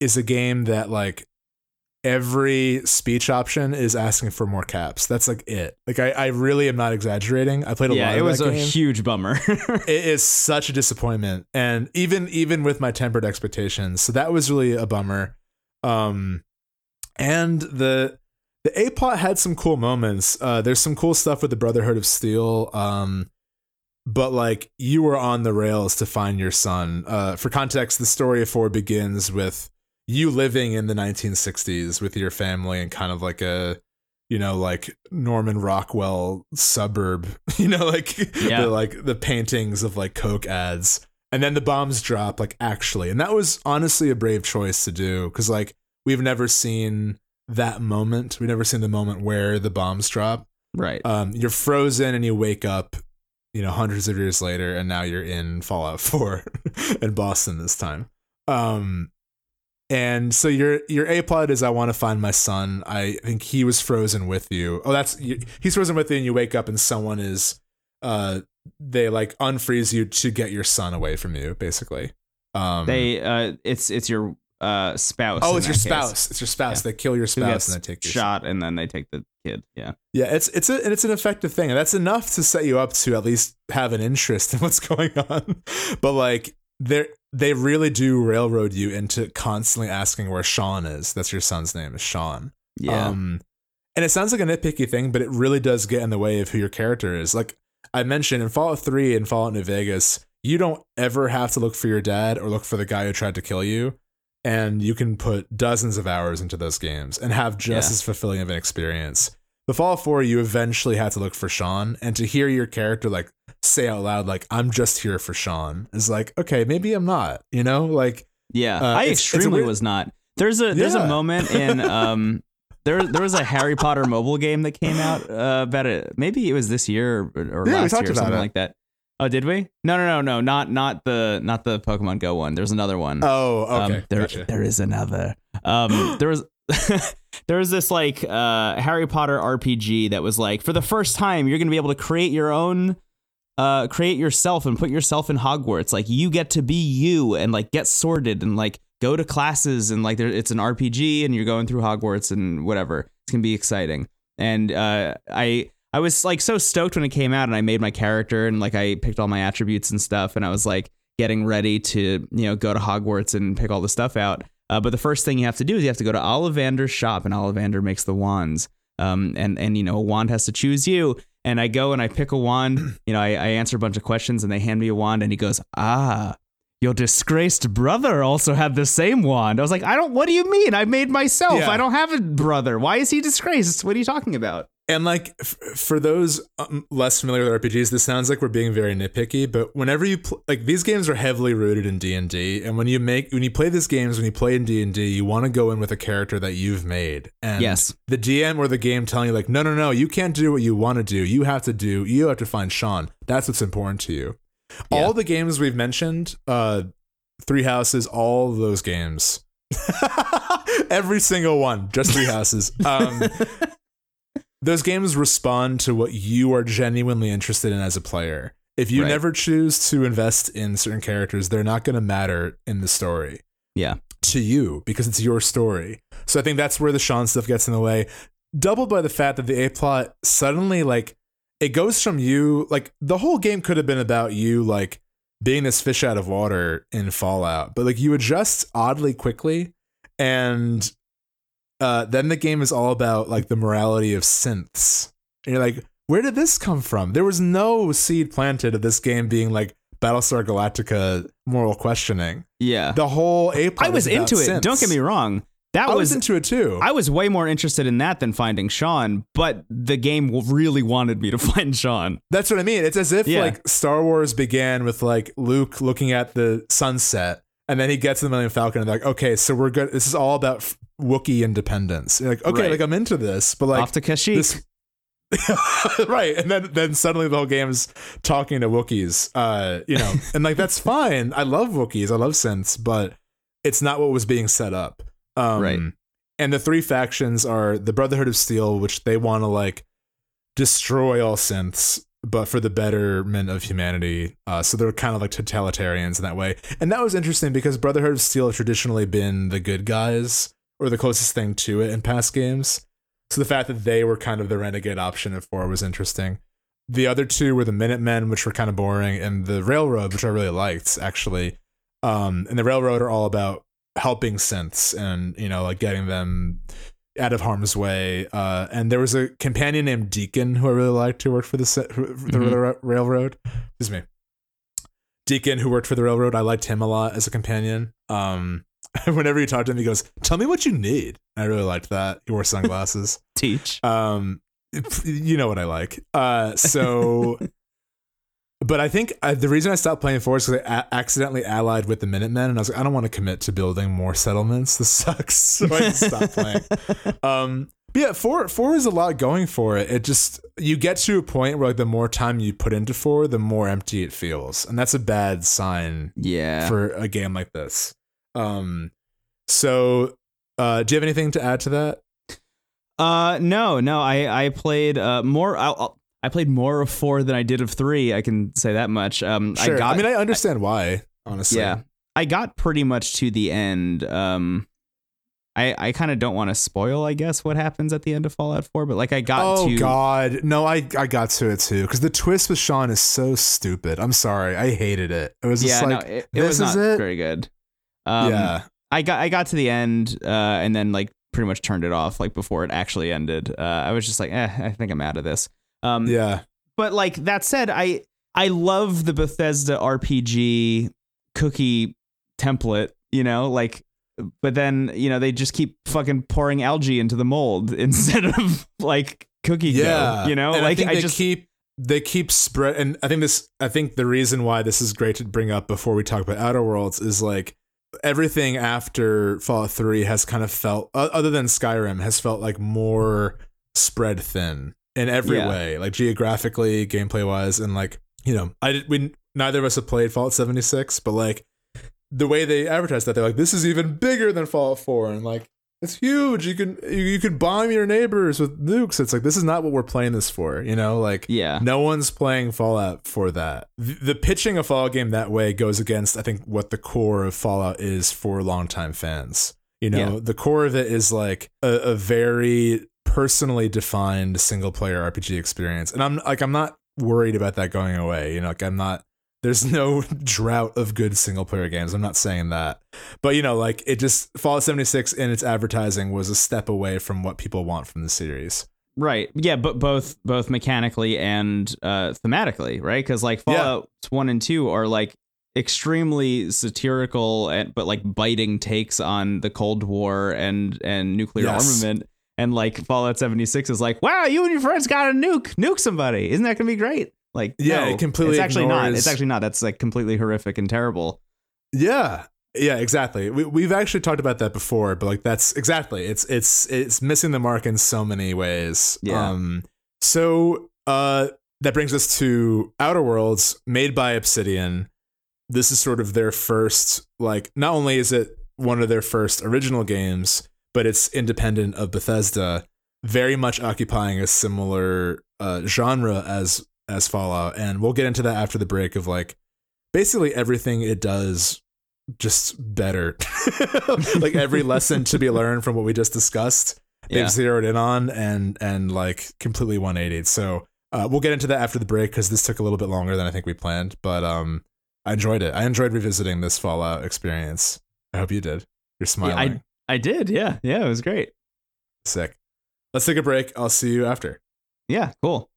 is a game that like every speech option is asking for more caps. That's like it. Like I, I really am not exaggerating. I played a lot. Yeah, it was a game. huge bummer. it is such a disappointment. And even even with my tempered expectations. So that was really a bummer. Um and the the A plot had some cool moments. Uh there's some cool stuff with the Brotherhood of Steel. Um but like you were on the rails to find your son. Uh, for context, the story of four begins with you living in the 1960s with your family and kind of like a, you know, like Norman Rockwell suburb. You know, like Yeah. the like the paintings of like Coke ads, and then the bombs drop. Like actually, and that was honestly a brave choice to do because like we've never seen that moment. We've never seen the moment where the bombs drop right. um, you're frozen and you wake up, you know, hundreds of years later, and now you're in Fallout 4 in Boston this time. Um, and so your your A plot is I want to find my son. I think he was frozen with you. Oh, that's he's frozen with you, and you wake up and someone is, uh, they like unfreeze you to get your son away from you, basically. Um, they uh it's it's your uh spouse. oh, it's your case, spouse. It's your spouse. They kill your spouse and they take your shot and then they take the kid. Yeah. Yeah, it's it's a and it's an effective thing, and that's enough to set you up to at least have an interest in what's going on. But like they they really do railroad you into constantly asking where Sean is. That's your son's name is Sean. Yeah. Um, and it sounds like a nitpicky thing, but it really does get in the way of who your character is. Like I mentioned in Fallout 3 and Fallout New Vegas, you don't ever have to look for your dad or look for the guy who tried to kill you. And you can put dozens of hours into those games and have just Yeah. as fulfilling of an experience. The Fallout 4, you eventually had to look for Sean, and to hear your character like say out loud, like, I'm just here for Sean, is like, okay, maybe I'm not, you know? Like, Yeah, Uh, I it's- it's extremely weird- was not. There's a there's Yeah. a moment in um there there was a Harry Potter mobile game that came out uh, about it. Maybe it was this year or, or Yeah, last year or something it. like that. Oh, did we? No, no, no, no, not not the not the Pokemon Go one. There's another one. oh, Um, okay. there gotcha. there is another. Um, there was there was this like uh, Harry Potter RPG that was like for the first time you're gonna be able to create your own. Uh, create yourself and put yourself in Hogwarts. Like you get to be you and like get sorted and like go to classes and like there, it's an RPG and you're going through Hogwarts and whatever. It's gonna be exciting. And uh, I I was like so stoked when it came out and I made my character and like I picked all my attributes and stuff and I was like getting ready to you know go to Hogwarts and pick all the stuff out. Uh, but the first thing you have to do is you have to go to Ollivander's shop and Ollivander makes the wands. Um, and and you know a wand has to choose you. And I go and I pick a wand. You know I, I answer a bunch of questions and they hand me a wand and he goes ah. Your disgraced brother also had the same wand. I was like, I don't. What do you mean? I made myself. Yeah. I don't have a brother. Why is he disgraced? What are you talking about? And like f- for those um, less familiar with RPGs, this sounds like we're being very nitpicky. But whenever you pl- like these games are heavily rooted in D and D, and when you make when you play these games, when you play in D and D, you want to go in with a character that you've made. And Yes. the DM or the game telling you like, no, no, no, you can't do what you want to do. You have to do. You have to find Sean. That's what's important to you. Yeah. All the games we've mentioned, uh, Three Houses, all those games. Every single one, just Three Houses. Um, those games respond to what you are genuinely interested in as a player. If you Right. never choose to invest in certain characters, they're not going to matter in the story Yeah. to you because it's your story. So I think that's where the Sean stuff gets in the way. Doubled by the fact that the A plot suddenly like it goes from you like the whole game could have been about you like being this fish out of water in Fallout, but like you adjust oddly quickly and uh then the game is all about like the morality of synths. And you're like, where did this come from? There was no seed planted of this game being like Battlestar Galactica moral questioning. Yeah. The whole A plot I was into it. synths. Don't get me wrong. That I was, was, into it too. I was way more interested in that than finding Sean, but the game really wanted me to find Sean. That's what I mean. It's as if Yeah. like Star Wars began with like Luke looking at the sunset, and then he gets to the Millennium Falcon, and they're like, okay, so we're good. This is all about Wookiee independence. You're like, okay, Right. like I'm into this, but like Off to Kashyyyk. this. right, and then then suddenly the whole game's talking to Wookiees, uh, you know, and like that's fine. I love Wookiees, I love synths, but it's not what was being set up. Um, Right. And the three factions are the Brotherhood of Steel, which they want to like destroy all synths, but for the betterment of humanity. Uh, so they're kind of like totalitarians in that way. And that was interesting because Brotherhood of Steel have traditionally been the good guys or the closest thing to it in past games. So the fact that they were kind of the renegade option in four was interesting. The other two were the Minutemen, which were kind of boring, and the Railroad, which I really liked actually. Um, and the Railroad are all about helping synths and you know like getting them out of harm's way. Uh, and there was a companion named Deacon who I really liked who worked for the for the Mhm. railroad. Excuse me. Deacon who worked for the railroad. I liked him a lot as a companion. Um, whenever you talk to him, he goes, "Tell me what you need." I really liked that. He wore sunglasses. Teach. um, you know what I like. Uh, so. But I think uh, the reason I stopped playing four is because I a- accidentally allied with the Minutemen, and I was like, I don't want to commit to building more settlements. This sucks. So I just stopped playing. Um, but yeah, four four is a lot going for it. It just you get to a point where like the more time you put into four, the more empty it feels, and that's a bad sign Yeah. for a game like this. Um, so uh, do you have anything to add to that? Uh, no, no. I I played uh more. I, I played more of four than I did of three. I can say that much. Um, Sure. I got. mean, I understand why. Honestly, yeah, I got pretty much to the end. Um, I I kind of don't want to spoil, I guess, what happens at the end of Fallout Four, but like I got to oh to. God, no! I I got to it too because the twist with Sean is so stupid. I'm sorry, I hated it. It was just Yeah, like no, it, it was not very good. Um, yeah, I got I got to the end, uh, and then like pretty much turned it off like before it actually ended. Uh, I was just like, eh, I think I'm out of this. Um, yeah, but like that said, I I love the Bethesda RPG cookie template, you know, like but then, you know, they just keep fucking pouring algae into the mold instead of like cookie yeah. dough, you know? And like I think they just keep they keep spread, and I think this. I think the reason why this is great to bring up before we talk about Outer Worlds is like everything after Fallout Three has kind of felt, other than Skyrim, has felt like more spread thin in every Yeah. way, like geographically, gameplay wise, and like you know, I did. We neither of us have played Fallout seventy six, but like the way they advertise that, they're like, this is even bigger than Fallout Four, and like. It's huge. You can you, you can bomb your neighbors with nukes. It's like this is not what we're playing this for. You know, like yeah. no one's playing Fallout for that. The, the pitching a Fallout game that way goes against, I think, what the core of Fallout is for longtime fans. You know, Yeah. the core of it is like a, a very personally defined single player RPG experience, and I'm like, I'm not worried about that going away. You know, like I'm not. There's no drought of good single player games. I'm not saying that, but you know, like it just Fallout 76 in its advertising was a step away from what people want from the series. Right. Yeah, but both both mechanically and uh thematically, right? Cuz like Yeah. Fallout 1 and 2 are like extremely satirical and but like biting takes on the Cold War and and nuclear Yes. armament. And like Fallout 76 is like, "Wow, you and your friends got a nuke. Nuke somebody. Isn't that going to be great?" Like, Yeah, no, it completely It's actually not. It's actually not. That's like completely horrific and terrible. Yeah. Yeah, exactly. We we've actually talked about that before, but like that's exactly. It's it's it's missing the mark in so many ways. Yeah. Um so uh that brings us to Outer Worlds made by Obsidian. This is sort of their first like not only is it one of their first original games, but it's independent of Bethesda, very much occupying a similar uh genre as as Fallout and we'll get into that after the break of like basically everything it does just better. like every lesson to be learned from what we just discussed, they've Yeah. zeroed in on and and like completely 180. So uh, we'll get into that after the break because this took a little bit longer than I think we planned. But um, I enjoyed it. I enjoyed revisiting this Fallout experience. I hope you did. You're smiling. I did. Yeah. Yeah, it was great. Sick. Let's take a break. I'll see you after. Yeah, cool.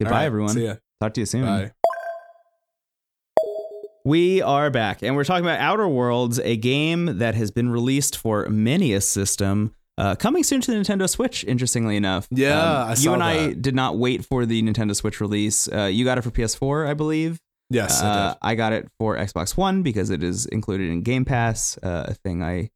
Goodbye right, everyone. See ya. Talk to you soon. Bye. We are back, and we're talking about Outer Worlds, a game that has been released for many a system, uh, coming soon to the Nintendo Switch. Interestingly enough, Um, Yeah, I you and I did not wait for the Nintendo Switch release. Uh, you got it for PS4, I believe. Yes, I Uh, did. I got it for Xbox One because it is included in Game Pass, uh, a thing I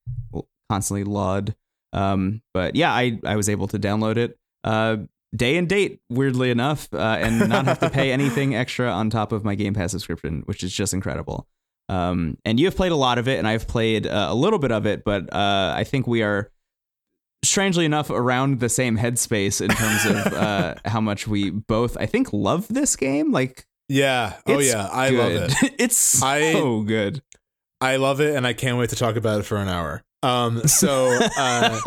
constantly laud. Um, but yeah, I I was able to download it. Uh, day and date, weirdly enough, uh, and not have to pay anything extra on top of my Game Pass subscription, which is just incredible. Um, and you have played a lot of it, and I've played uh, a little bit of it, but uh, I think we are strangely enough around the same headspace in terms of uh, how much we both, I think, love this game. Like, Yeah. Oh yeah. I love it. it's so I- good. I love it, and I can't wait to talk about it for an hour. Um. So. Uh,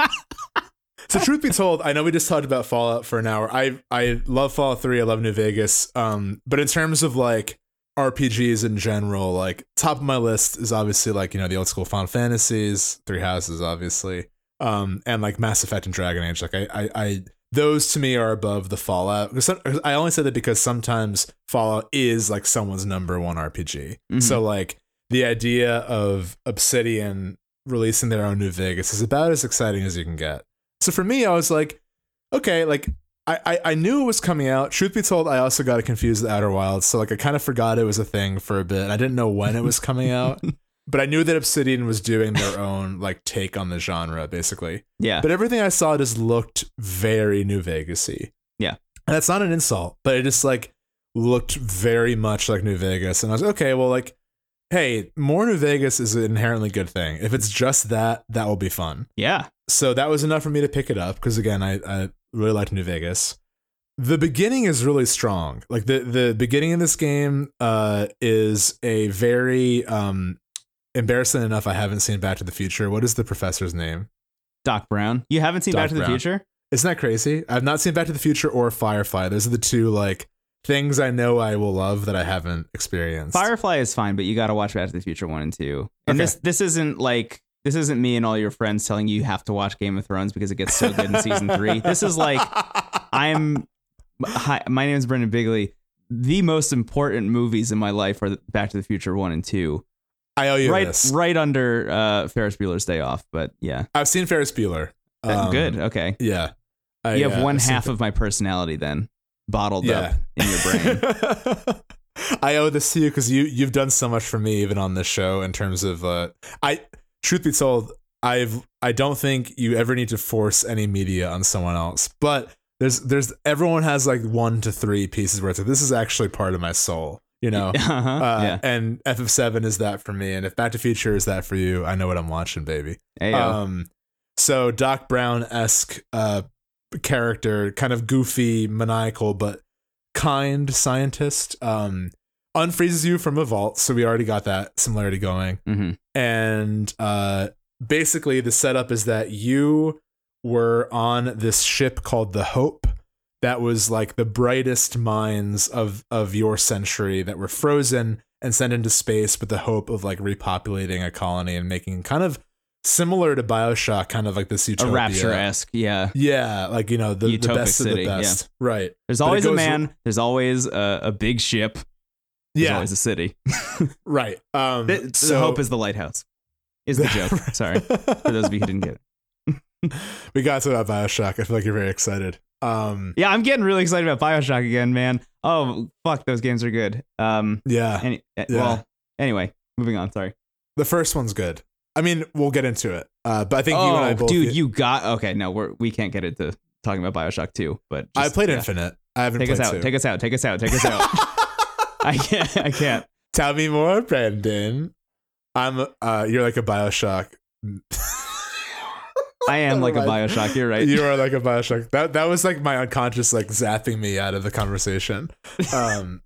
So truth be told, I know we just talked about Fallout for an hour. I I love Fallout 3, I love New Vegas. Um, but in terms of like RPGs in general, like top of my list is obviously like, you know, the old school Final Fantasies, Three Houses, obviously. Um, and like Mass Effect and Dragon Age. Like I I, I those to me are above the Fallout. I only say that because sometimes Fallout is like someone's number one RPG. Mhm. So like the idea of Obsidian releasing their own New Vegas is about as exciting as you can get. So for me, I was like, okay, like I, I, I knew it was coming out. Truth be told, I also got it confused with Outer Wilds. So like I kind of forgot it was a thing for a bit. I didn't know when it was coming out. But I knew that Obsidian was doing their own like take on the genre, basically. yeah. But everything I saw just looked very New Vegasy. Yeah. And that's not an insult, but it just like looked very much like New Vegas. And I was like, okay, well, like, hey, more New Vegas is an inherently good thing. If it's just that, that will be fun. yeah. So that was enough for me to pick it up because again, I, I really liked New Vegas. The beginning is really strong. Like the the beginning of this game uh, is a very um, embarrassing enough. I haven't seen Back to the Future. What is the professor's name? Doc Brown. You haven't seen Doc Back to the Future? Isn't that crazy? I've not seen Back to the Future or Firefly. Those are the two like things I know I will love that I haven't experienced. Firefly is fine, but you got to watch Back to the Future one and two. And Okay. this this isn't like this isn't me and all your friends telling you you have to watch Game of Thrones because it gets so good in season three. This is like I'm. Hi, my name is Brendan Bigley. The most important movies in my life are Back to the Future one and two. I owe you right, this. right under uh, Ferris Bueller's Day Off. But yeah, I've seen Ferris Bueller. Um, good. Okay, Yeah. I, you have uh, one half of my personality then bottled Yeah. up in your brain. I owe this to you because you you've done so much for me even on this show in terms of uh I truth be told I've I don't think you ever need to force any media on someone else but there's there's everyone has like one to three pieces where it's like this is actually part of my soul you know uh-huh. uh, yeah. and FF7 is that for me and if Back to Future is that for you I know what I'm watching baby Ayo. um, so Doc Brown esque uh, character, kind of goofy, maniacal, but kind scientist. Um, unfreezes you from a vault, so we already got that similarity going. Mhm. And uh, basically, the setup is that you were on this ship called the Hope. That was like the brightest minds of of your century that were frozen and sent into space with the hope of like repopulating a colony and making kind of similar to Bioshock, kind of like this utopia. A rapture esque. Yeah. Yeah, like you know the, the best city, of the best. Right. There's always a man. There's always a, a big ship. There's Yeah. always a city. Right. Um. The, the so hope is the lighthouse. Is the joke. Sorry for those of you who didn't get it. we got to that Bioshock. I feel like you're very excited. Um. Yeah, I'm getting really excited about Bioshock again, man. Oh fuck, those games are good. Um. Yeah. Any, eh, Yeah. Well. Anyway, moving on. Sorry. The first one's good. I mean, we'll get into it. Uh, but I think you and I Oh, both. dude, you got okay. No, we're we can't get into talking about Bioshock 2, but I played yeah. Infinite. I haven't Take us out. two. Take us out. Take us out. Take us out. I can't. I can't. Tell me more, Brandon. I'm. Uh, you're like a Bioshock. I am like a Bioshock. You're right. You are like a Bioshock. That that was like my unconscious like zapping me out of the conversation. Um.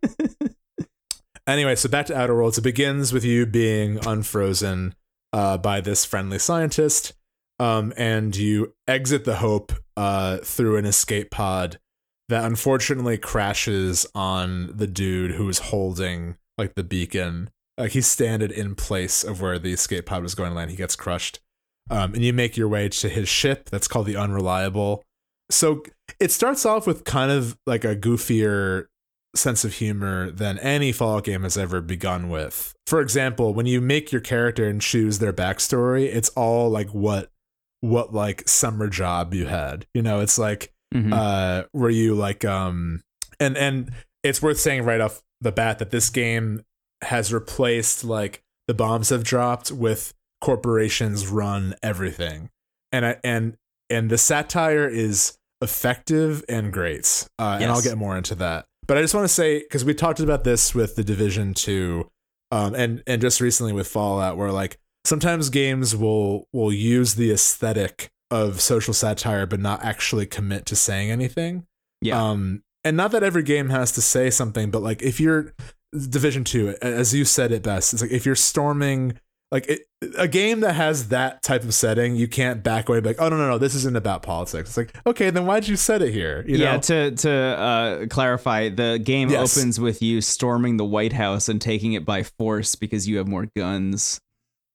anyway, so back to Outer Worlds. It begins with you being unfrozen uh, by this friendly scientist, um, and you exit the Hope uh, through an escape pod that unfortunately crashes on the dude who is holding like the beacon. Like he's standing in place of where the escape pod was going to land. He gets crushed. Um, and you make your way to his ship that's called the Unreliable. So it starts off with kind of like a goofier sense of humor than any Fallout game has ever begun with. For example, when you make your character and choose their backstory, it's all like what what like summer job you had. You know, it's like Mhm. uh were you like um and and it's worth saying right off the bat that this game has replaced like the bombs have dropped with corporations run everything and I, and and the satire is effective and great uh, and i'll get more into that but i just want to say because we talked about this with the division 2 Um, and and just recently with Fallout, where like sometimes games will will use the aesthetic of social satire, but not actually commit to saying anything. Yeah. Um, and not that every game has to say something, but like if you're Division Two, as you said it best, it's like if you're storming like it, a game that has that type of setting, you can't back away. Like, oh no, no, no, this isn't about politics. It's like, okay, then why'd you set it here? You yeah. know? To to uh, clarify, the game Yes. opens with you storming the White House and taking it by force because you have more guns.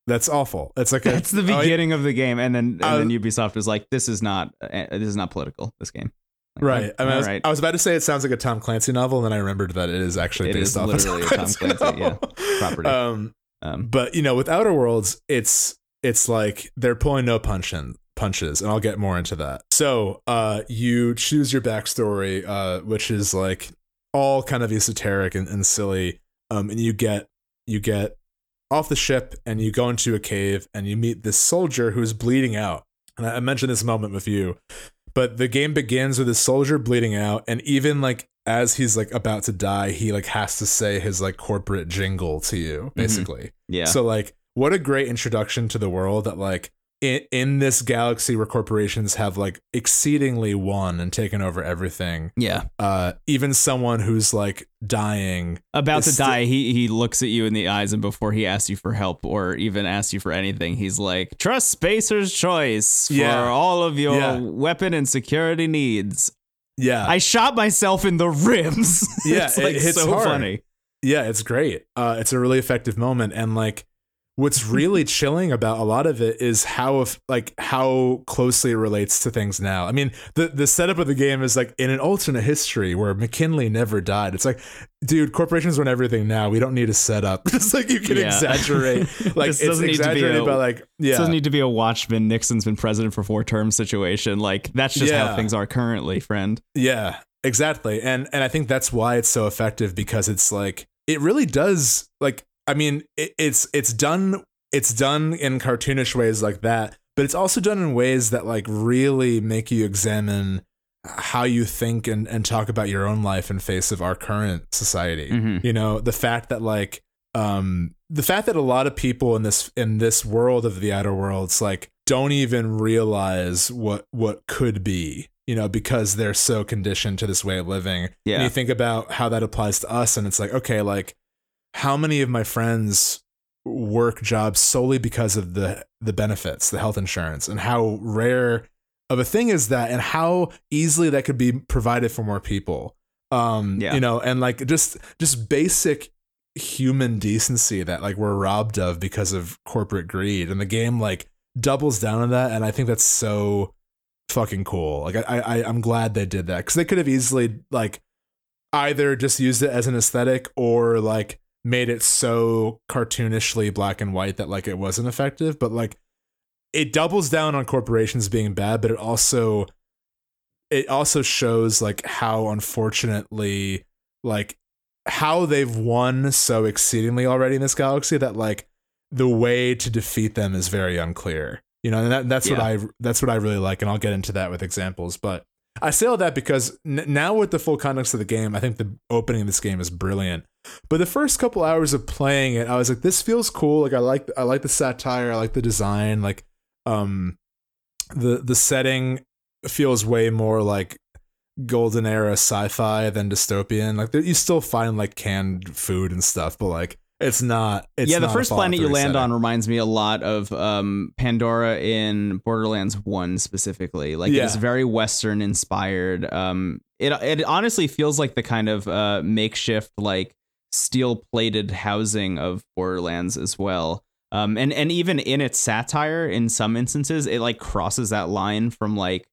That's awful. It's like a, That's the oh, beginning of the game, and then and Uh, then Ubisoft is like, "This is not uh, this is not political. This game." Like, right. I mean, I was, alright. I was about to say it sounds like a Tom Clancy novel, and then I remembered that it is actually It based is off literally a Tom Clancy, yeah, property. Um, Um, but you know, with Outer Worlds, it's it's like they're pulling no punch in, punches, and I'll get more into that. So, uh, you choose your backstory, uh, which is like all kind of esoteric and, and silly, um, and you get you get off the ship and you go into a cave and you meet this soldier who's bleeding out. And I I mentioned this moment with you, but the game begins with this soldier bleeding out, and even like as he's like about to die, he like has to say his like corporate jingle to you, basically. yeah. So like what a great introduction to the world that like in, in this galaxy where corporations have like exceedingly won and taken over everything. yeah. Uh even someone who's like dying. About to sti- die, he he looks at you in the eyes, and before he asks you for help or even asks you for anything, he's like, "Trust Spacer's choice for Yeah. all of your Yeah. weapon and security needs." Yeah. I shot myself in the ribs. Yeah, it's it like hits so hard. funny. yeah, it's great. Uh it's a really effective moment and like what's really chilling about a lot of it is how if like how closely it relates to things now. I mean, the the setup of the game is like in an alternate history where McKinley never died. It's like, dude, corporations run everything now. We don't need a setup. it's like you can Yeah. exaggerate. Like This it's doesn't need to be exaggerated a- by like yeah. doesn't need to be a Watchmen. Nixon's been president for four terms situation. Like that's just how things are currently, friend. Yeah, exactly. And and I think that's why it's so effective because it's like it really does like I mean it, it's it's done it's done in cartoonish ways like that, but it's also done in ways that like really make you examine how you think and and talk about your own life in face of our current society. Mhm. You know, the fact that like um the fact that a lot of people in this in this world of the outer worlds like don't even realize what what could be you know because they're so conditioned to this way of living and Yeah. you think about how that applies to us and it's like okay like how many of my friends work jobs solely because of the the benefits the health insurance and how rare of a thing is that and how easily that could be provided for more people. Um Yeah. you know and like just just basic human decency that like we're robbed of because of corporate greed. And the game like doubles down on that and i think that's so fucking cool. Like i i i'm glad they did that because they could have easily like either just used it as an aesthetic or like made it so cartoonishly black and white that like it wasn't effective but like it doubles down on corporations being bad but it also it also shows like how unfortunately like how they've won so exceedingly already in this galaxy that like the way to defeat them is very unclear. You know and that, that's what i that's what i really like and i'll get into that with examples but i say all that because n- now with the full context of the game i think the opening of this game is brilliant. But the first couple hours of playing it i was like this feels cool. Like i like i like the satire i like the design like um the the setting feels way more like golden era sci-fi than dystopian. Like there, you still find like canned food and stuff but like it's not it's yeah, the not first planet you land setting. on reminds me a lot of um, Pandora in Borderlands One specifically. Like Yeah. it's very Western inspired. Um, it it honestly feels like the kind of uh, makeshift like steel plated housing of Borderlands as well. Um, and and even in its satire, in some instances, it like crosses that line from like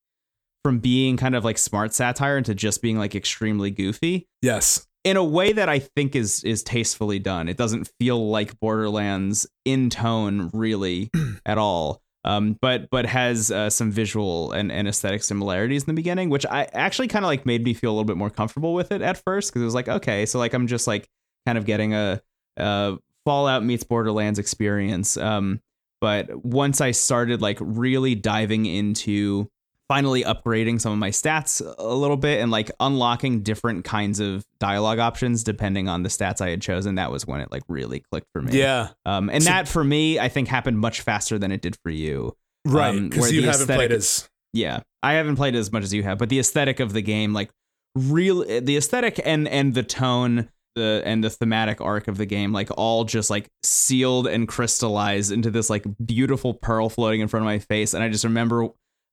from being kind of like smart satire into just being like extremely goofy yes in a way that I think is is tastefully done. It doesn't feel like Borderlands in tone really at all. Um, but but has uh, some visual and, and aesthetic similarities in the beginning, which I actually kind of like made me feel a little bit more comfortable with it at first because it was like okay, so like I'm just like kind of getting a, a Fallout meets Borderlands experience. Um, but once I started like really diving into finally upgrading some of my stats a little bit and like unlocking different kinds of dialogue options depending on the stats I had chosen. That was when it like really clicked for me. Yeah. Um, and So- that for me, I think happened much faster than it did for you. Right. Um, Because where you haven't played as Yeah, I haven't played as much as you have, but the aesthetic of the game, like real, the aesthetic and and the tone, the and the thematic arc of the game, like all just like sealed and crystallized into this like beautiful pearl floating in front of my face. And I just remember,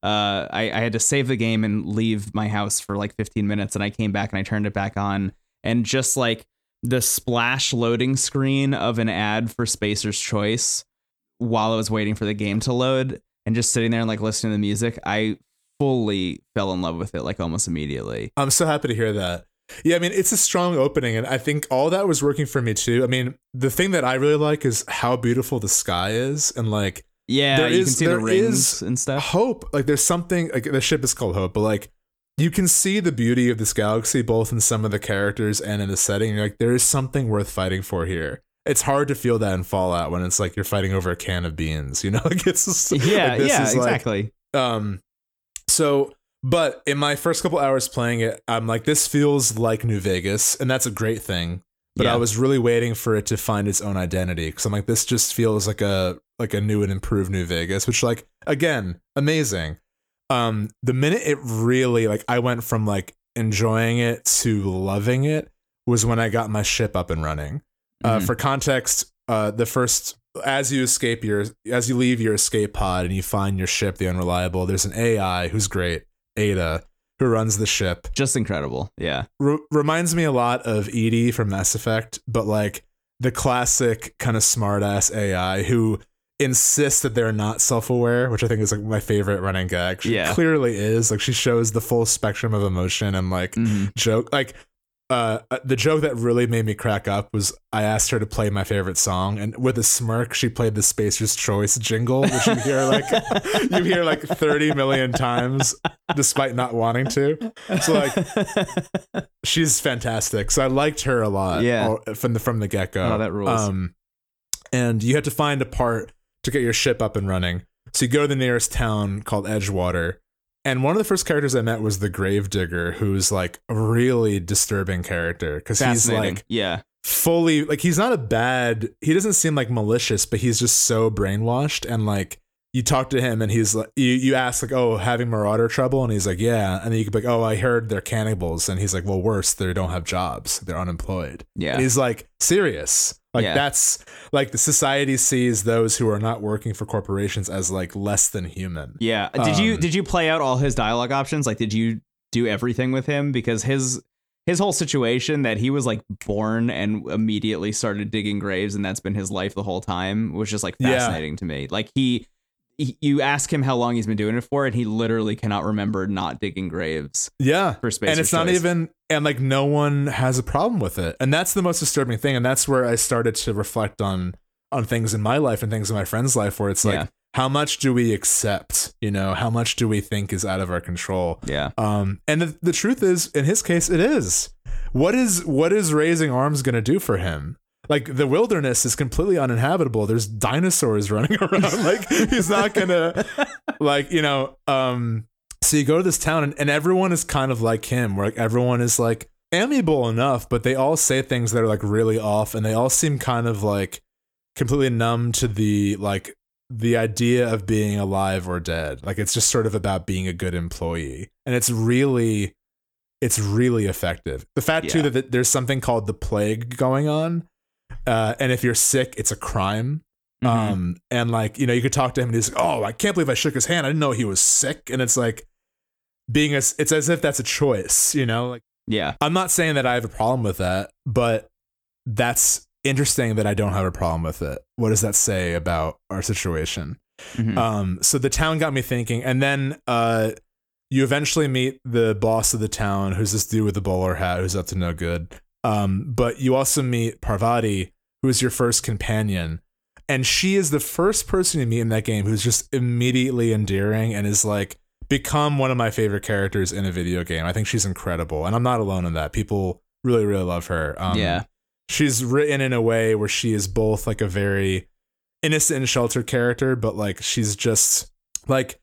uh, I, I had to save the game and leave my house for like 15 minutes, and I came back and I turned it back on, and just like the splash loading screen of an ad for Spacer's Choice while I was waiting for the game to load and just sitting there and like listening to the music, I fully fell in love with it like almost immediately. I'm so happy to hear that. Yeah, I mean, it's a strong opening, and I think all that was working for me too. I mean, the thing that I really like is how beautiful the sky is, and like Yeah, There you is- can see there the rings is and stuff. hope. Like, there's something like the ship is called Hope, but like you can see the beauty of this galaxy both in some of the characters and in the setting. You're like, there is something worth fighting for here. It's hard to feel that in Fallout when it's like you're fighting over a can of beans. You know, like it's just, Yeah, like, this yeah, is, like, exactly. um so but in my first couple hours playing it i'm like this feels like new vegas and that's a great thing but Yeah. i was really waiting for it to find its own identity because i'm like this just feels like a like a new and improved new vegas which like again amazing um the minute it really like i went from like enjoying it to loving it was when i got my ship up and running uh, Mhm. for context, uh, the first as you escape your as you leave your escape pod and you find your ship, the unreliable, there's an AI who's great, Ada, who runs the ship. Just incredible. Yeah. Re- reminds me a lot of EDI from Mass Effect, but like the classic kind of smartass AI who insists that they're not self-aware, which I think is like my favorite running gag. She Yeah. clearly is. Like she shows the full spectrum of emotion and like Mhm. joke like uh the joke that really made me crack up was I asked her to play my favorite song and with a smirk she played the Spacer's Choice jingle which you hear like you hear like 30 million times despite not wanting to so like she's fantastic so I liked her a lot Yeah. from the from the get-go Oh, that rules. um and you had to find a part to get your ship up and running so you go to the nearest town called Edgewater and one of the first characters I met was the Gravedigger, who's like a really disturbing character because he's like yeah. fully like he's not a bad. He doesn't seem like malicious, but he's just so brainwashed and like. You talk to him and he's like, you, you ask like, oh, having marauder trouble, and he's like, yeah, and then you could be like, oh, I heard they're cannibals, and he's like, well, worse, they don't have jobs, they're unemployed. Yeah. And he's like serious. Like Yeah. that's like the society sees those who are not working for corporations as like less than human. Yeah. Did you Um, did you play out all his dialogue options? Like did you do everything with him because his his whole situation that he was like born and immediately started digging graves and that's been his life the whole time was just like Yeah. fascinating to me. Like he, he you ask him how long he's been doing it for and he literally cannot remember not digging graves Yeah. for space. and it's not even and like no one has a problem with it and that's the most disturbing thing and that's where i started to reflect on on things in my life and things in my friend's life where it's like Yeah. how much do we accept you know how much do we think is out of our control Yeah. um and the, the truth is in his case it is what is what is raising arms going to do for him like the wilderness is completely uninhabitable. There's dinosaurs running around. Like he's not gonna like you know um so you go to this town and, and everyone is kind of like him where like everyone is like amiable enough but they all say things that are like really off and they all seem kind of like completely numb to the like the idea of being alive or dead. Like it's just sort of about being a good employee. And it's really it's really effective. The fact too that there's something called the plague going on uh, and if you're sick it's a crime Mhm. um, and like, you know, you could talk to him and he's like, Oh, I can't believe I shook his hand. I didn't know he was sick. And it's like being as it's as if that's a choice, you know? Like, yeah. I'm not saying that I have a problem with that, but that's interesting that I don't have a problem with it. What does that say about our situation? Mhm. Um, so the town got me thinking, and then uh, you eventually meet the boss of the town, who's this dude with the bowler hat, who's up to no good. Um, but you also meet Parvati, who is your first companion, and she is the first person you meet in that game who's just immediately endearing and is like become one of my favorite characters in a video game. I think she's incredible, and I'm not alone in that. People really, really love her. Um, yeah. she's written in a way where she is both like a very innocent and sheltered character, but like she's just like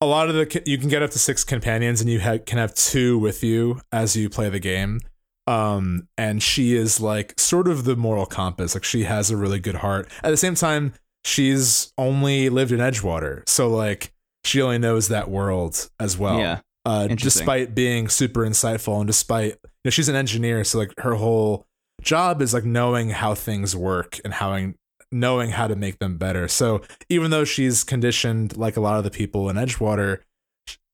a lot of the you can get up to six companions and you ha- can have two with you as you play the game um and she is like sort of the moral compass. Like she has a really good heart. At the same time she's only lived in edgewater. So like she only knows that world as well. Yeah. uh despite being super insightful and despite you know she's an engineer. So like her whole job is like knowing how things work and how knowing how to make them better. So even though she's conditioned like a lot of the people in edgewater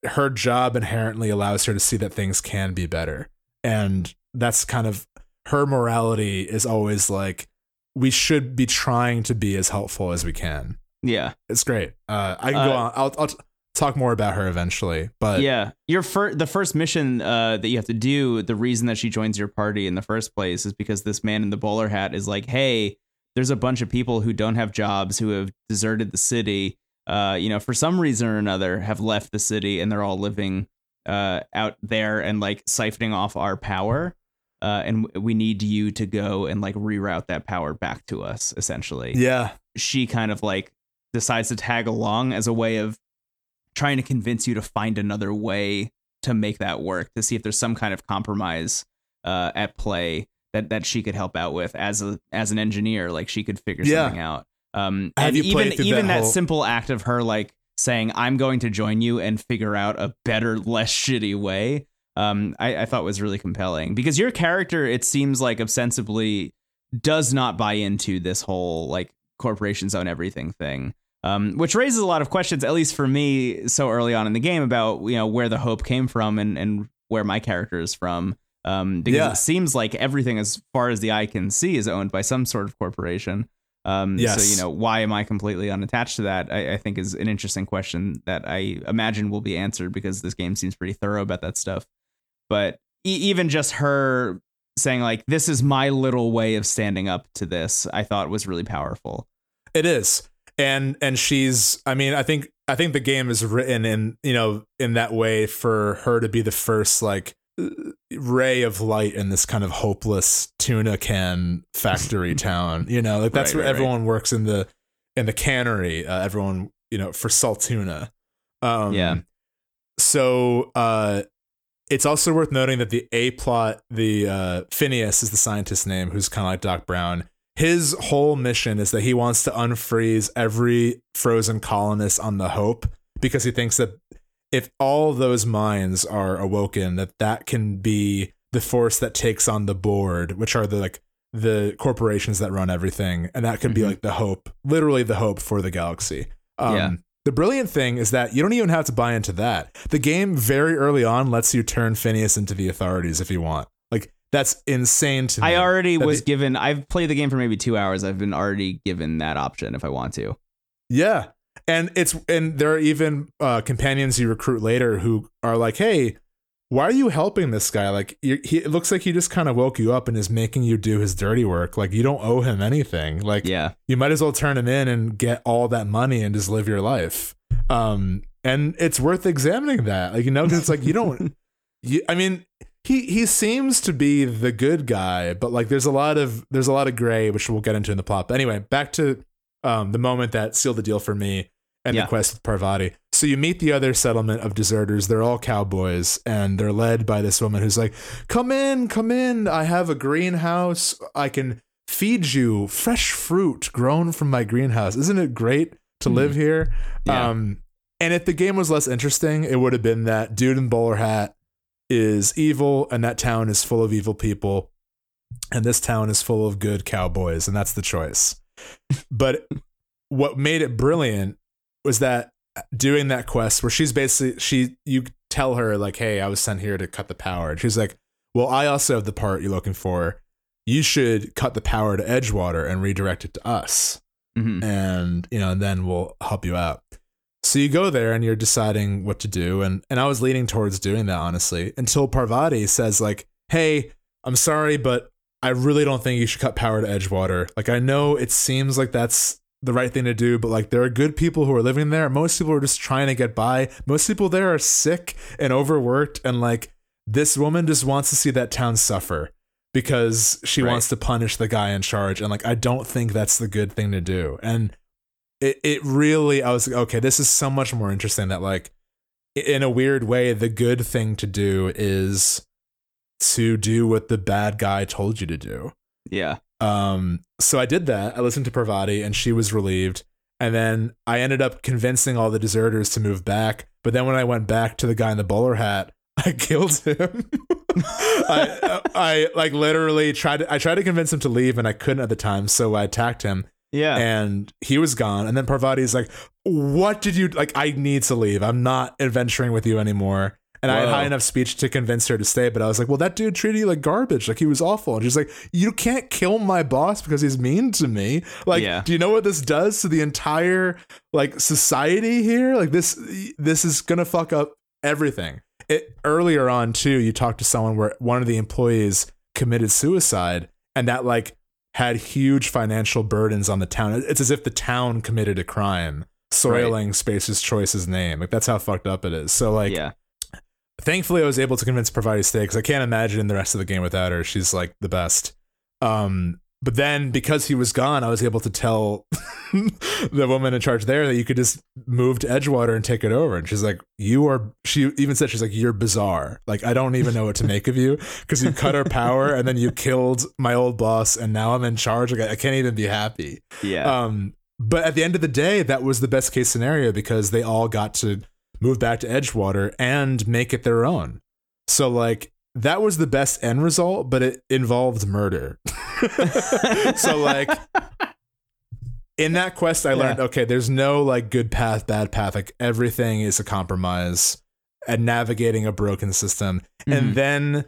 her job inherently allows her to see that things can be better. And that's kind of her morality is always like we should be trying to be as helpful as we can Yeah. it's great uh i can go Uh, on i'll, I'll t- talk more about her eventually but yeah. Your fir- the first mission uh, that you have to do, the reason that she joins your party in the first place is because this man in the bowler hat is like, hey, there's a bunch of people who don't have jobs who have deserted the city. Uh, you know, for some reason or another, have left the city and they're all living uh, out there and like siphoning off our power. Uh, and we need you to go and like reroute that power back to us, essentially. Yeah. She kind of like decides to tag along as a way of trying to convince you to find another way to make that work to see if there's some kind of compromise uh, at play that that she could help out with as a as an engineer like she could figure Yeah. something out. Um Have and you even even that that, whole- simple act of her like saying i'm going to join you and figure out a better less shitty way um I, I thought was really compelling. Because your character it seems like ostensibly does not buy into this whole like corporations own everything thing. Um, which raises a lot of questions at least for me so early on in the game about you know where the hope came from and and where my character is from. Um, because Yeah. it seems like everything as far as the eye can see is owned by some sort of corporation. Um, so you know why am I completely unattached to that? I, I think is an interesting question that I imagine will be answered because this game seems pretty thorough about that stuff but e- even just her saying like this is my little way of standing up to this i thought was really powerful It is. And and she's I mean, I think I think the game is written in, you know, in that way for her to be the first like ray of light in this kind of hopeless tuna can factory town. You know, like that's Right, where right, right. everyone works in the in the cannery. Uh, everyone, you know, for Saltuna. Um Yeah. So uh it's also worth noting that the A plot, the uh, Phineas is the scientist's name, who's kind of like Doc Brown. His whole mission is that he wants to unfreeze every frozen colonist on the Hope because he thinks that if all those minds are awoken, that that can be the force that takes on the board, which are the like the corporations that run everything, and that can be Mhm. like the hope, literally the hope for the galaxy. Um, Yeah. The brilliant thing is that you don't even have to buy into that. The game very early on lets you turn Phineas into the authorities if you want. Like that's insane to me. I already was the- given. I've played the game for maybe two hours. I've been already given that option if I want to. Yeah. And it's and there are even uh, companions you recruit later who are like, "Hey, why are you helping this guy? Like, he it looks like he just kind of woke you up and is making you do his dirty work. Like, you don't owe him anything. Like, Yeah, you might as well turn him in and get all that money and just live your life. Um, and it's worth examining that. Like, you know, 'cause it's like you don't. You, I mean, he he seems to be the good guy, but like, there's a lot of there's a lot of gray, which we'll get into in the plot. But anyway, back to um, the moment that sealed the deal for me and Yeah. the quest with Parvati. So you meet the other settlement of deserters. They're all cowboys, and they're led by this woman who's like, "Come in, come in. I have a greenhouse. I can feed you fresh fruit grown from my greenhouse. Isn't it great to Mhm. live here?" Yeah. Um, and if the game was less interesting, it would have been that dude in bowler hat is evil, and that town is full of evil people, and this town is full of good cowboys, and that's the choice. but what made it brilliant was that doing that quest where she's basically she you tell her like hey i was sent here to cut the power. And she's like well i also have the part you're looking for. You should cut the power to edgewater and redirect it to us. Mhm. and you know and then we'll help you out. So you go there and you're deciding what to do. And and i was leaning towards doing that honestly until parvati says like hey i'm sorry but i really don't think you should cut power to edgewater. Like i know it seems like that's the right thing to do but like there are good people who are living there most people are just trying to get by most people there are sick and overworked and like this woman just wants to see that town suffer because she Right. wants to punish the guy in charge and like i don't think that's the good thing to do and it, it really i was like okay this is so much more interesting that like in a weird way, the good thing to do is to do what the bad guy told you to do. Yeah. Um, so I did that. I listened to Parvati and she was relieved. And then I ended up convincing all the deserters to move back. But then when I went back to the guy in the bowler hat, I killed him. I, I like literally tried to, I tried to convince him to leave and I couldn't at the time. So I attacked him Yeah. and he was gone. And then Parvati's like, "What did you like? I need to leave. I'm not adventuring with you anymore." And I had high enough speech to convince her to stay, but I was like, "Well, that dude treated you like garbage. Like he was awful." And she's like, "You can't kill my boss because he's mean to me. Like, Yeah. do you know what this does to the entire like society here? Like this, this is gonna fuck up everything." It earlier on too, you talked to someone where one of the employees committed suicide, and that like had huge financial burdens on the town. It's as if the town committed a crime, soiling Spacer's Choice's name. Like that's how fucked up it is. So like, yeah. Thankfully, I was able to convince Parvati to stay because I can't imagine the rest of the game without her. She's like the best. Um, but then because he was gone, I was able to tell the woman in charge there that you could just move to Edgewater and take it over. And she's like, "You are." She even said, "She's like, you're bizarre. Like, I don't even know what to make of you because you cut her power and then you killed my old boss, and now I'm in charge. Like, I I can't even be happy." Yeah. Um, but at the end of the day, that was the best case scenario because they all got to move back to Edgewater and make it their own. So like that was the best end result, but it involved murder. so like in that quest I learned Yeah. okay, there's no like good path, bad path. Like everything is a compromise and navigating a broken system. Mhm. And then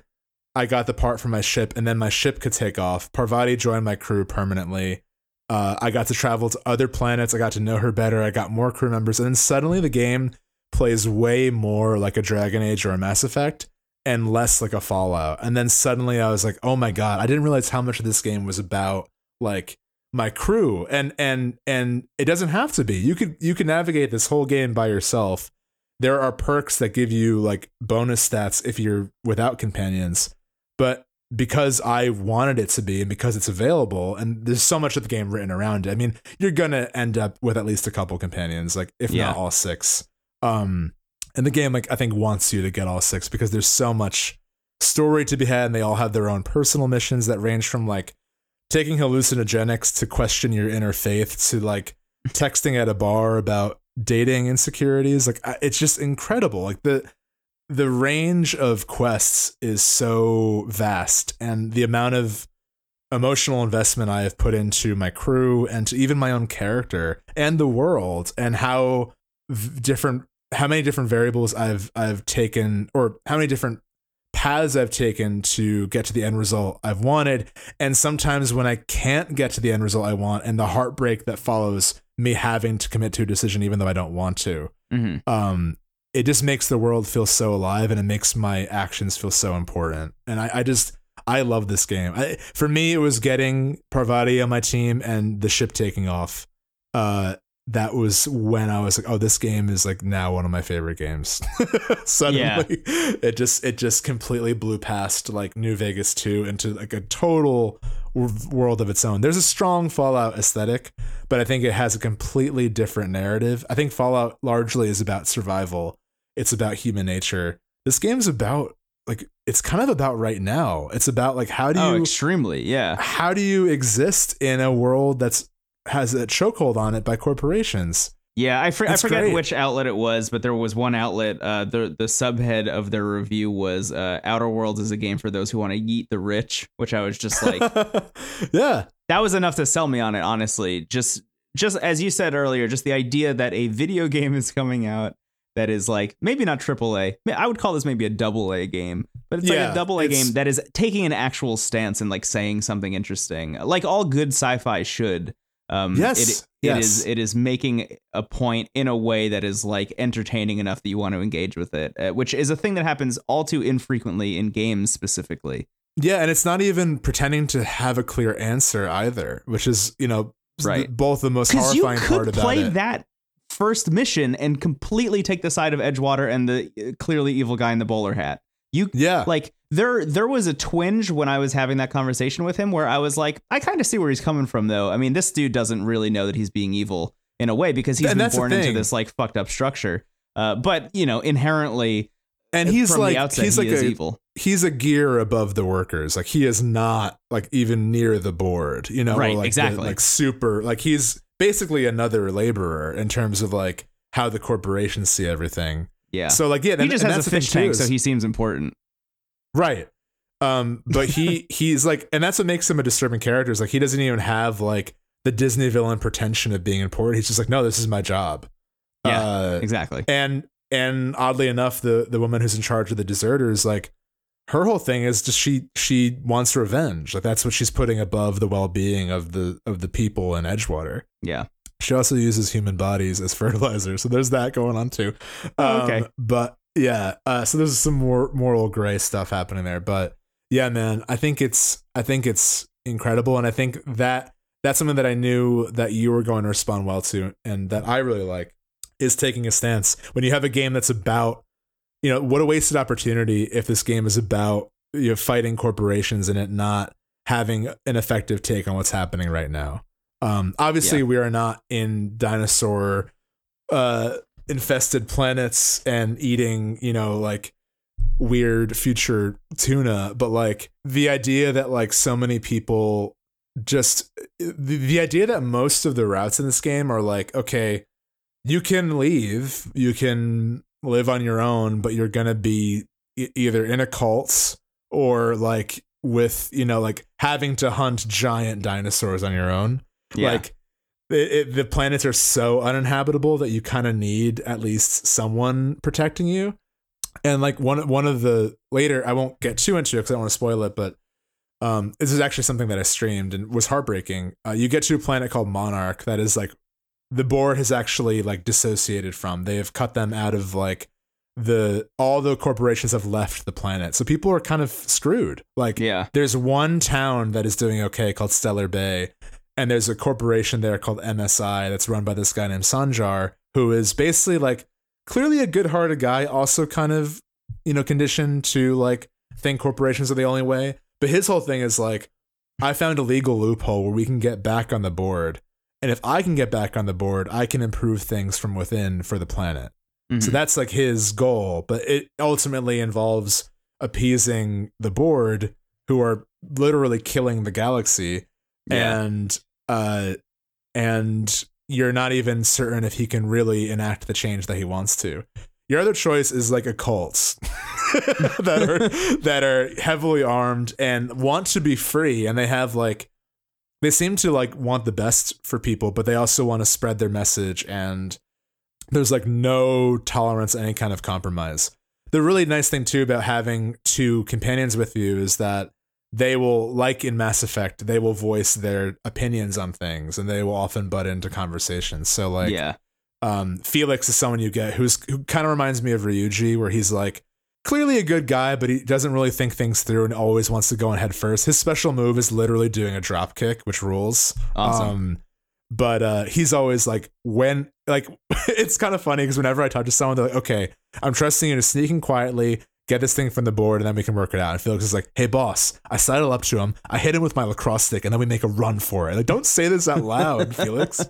I got the part for my ship, and then my ship could take off. Parvati joined my crew permanently. Uh, I got to travel to other planets. I got to know her better. I got more crew members, and then suddenly the game plays way more like a Dragon Age or a Mass Effect, and less like a Fallout. And then suddenly I was like, oh my god, I didn't realize how much of this game was about like my crew, and and and it doesn't have to be. You could you can navigate this whole game by yourself. There are perks that give you like bonus stats if you're without companions but because I wanted it to be and because it's available and there's so much of the game written around it. I mean, you're gonna end up with at least a couple companions, like if Yeah. not all six. Um and the game like I think wants you to get all six because there's so much story to be had and they all have their own personal missions that range from like taking hallucinogenics to question your inner faith to like texting at a bar about dating insecurities. Like I- it's just incredible. Like the the range of quests is so vast and the amount of emotional investment I have put into my crew and to even my own character and the world and how v- different how many different variables I've I've taken or how many different paths I've taken to get to the end result I've wanted. And sometimes when I can't get to the end result I want and the heartbreak that follows me having to commit to a decision even though I don't want to Mhm. um it just makes the world feel so alive and it makes my actions feel so important. And i, I just i love this game. I, for me it was getting parvati on my team and the ship taking off uh that was when i was like oh this game is like now one of my favorite games. Suddenly it just it just completely blew past like new vegas 2 into like a total world of its own. There's a strong fallout aesthetic but i think it has a completely different narrative. I think fallout largely is about survival. It's about human nature. This game's about like it's kind of about right now. It's about like how do Oh, you extremely. Yeah. how do you exist in a world that's has a chokehold on it by corporations Yeah, I, for, I forget great. which outlet it was, but there was one outlet. Uh, the the subhead of their review was uh, "Outer Worlds is a game for those who want to eat the rich," which I was just like, yeah that was enough to sell me on it. Honestly, just just as you said earlier, just the idea that a video game is coming out that is like maybe not triple A. I would call this maybe a double A game, but it's like a double A game that is taking an actual stance and like saying something interesting, like all good sci-fi should. Um, Yes, it, it yes. is. It is making a point in a way that is like entertaining enough that you want to engage with it, uh, which is a thing that happens all too infrequently in games specifically. Yeah, and it's not even pretending to have a clear answer either, which is you know Right. th- both the most you horrifying part could about play it. that first mission and completely take the side of Edgewater and the uh, clearly evil guy in the bowler hat. You yeah, like there there was a twinge when I was having that conversation with him where I was like, I kind of see where he's coming from though. I mean, this dude doesn't really know that he's being evil in a way because he's And been born into this like fucked up structure. Uh, but you know, inherently, and he's from like the outset, he's he like a evil. he's a gear above the workers. Like he is not like even near the board. You know, Right, like the- exactly. like super. Like he's basically another laborer in terms of like how the corporations see everything. Yeah, So like yeah, he and- just and has that's a fish tank, is- so he seems important. Right. Um, but he he's like, and that's what makes him a disturbing character. Is like he doesn't even have like the Disney villain pretension of being important. He's just like, no, this is my job. Yeah. Uh, Exactly. and and oddly enough, the the woman who's in charge of the deserters, like her whole thing is just she she wants revenge. Like that's what she's putting above the well being of the of the people in Edgewater. Yeah. She also uses human bodies as fertilizer, so there's that going on too. Oh, Um, okay. but yeah, uh, so there's some more moral gray stuff happening there. But yeah, man, I think it's I think it's incredible, and I think that that's something that I knew that you were going to respond well to, and that I really like is taking a stance when you have a game that's about you know what a wasted opportunity if this game is about you know fighting corporations and it not having an effective take on what's happening right now um obviously Yeah. we are not in dinosaur uh infested planets and eating you know like weird future tuna but like the idea that like so many people just the, the idea that most of the routes in this game are like okay you can leave you can live on your own but you're gonna be e- either in a cult or like with you know like having to hunt giant dinosaurs on your own Yeah. like it, it, the planets are so uninhabitable that you kind of need at least someone protecting you. And like one one of the later i won't get too into it because i don't want to spoil it but um this is actually something that i streamed and was heartbreaking. Uh, you get to a planet called monarch that is like the board has actually like dissociated from. They have cut them out of like the all the corporations have left the planet. So people are kind of screwed. Like yeah. there's one town that is doing okay called Stellar Bay, and there's a corporation there called MSI that's run by this guy named Sanjar, who is basically like clearly a good-hearted guy, also kind of you know conditioned to like think corporations are the only way. But his whole thing is like, I found a legal loophole where we can get back on the board, and if I can get back on the board, I can improve things from within for the planet. So Mhm. that's like his goal, but it ultimately involves appeasing the board who are literally killing the galaxy Yeah. and uh and you're not even certain if he can really enact the change that he wants to. Your other choice is like a cult that are that are heavily armed and want to be free and they have like they seem to like want the best for people, but they also want to spread their message and there's like no tolerance any kind of compromise. The really nice thing too about having two companions with you is that they will like in Mass Effect, they will voice their opinions on things and they will often butt into conversations. So like yeah. um, Felix is someone you get who's who kind of reminds me of Ryuji, where he's like clearly a good guy, but he doesn't really think things through and always wants to go in head first. His special move is literally doing a drop kick, which rules. Awesome. Um, but uh, he's always like, when like it's kind of funny because whenever I talk to someone, they're like, okay, I'm trusting you to sneak in quietly. Get this thing from the board and then we can work it out. And Felix is like, hey, boss, I sidle up to him. I hit him with my lacrosse stick and then we make a run for it. Like, don't say this out loud, Felix.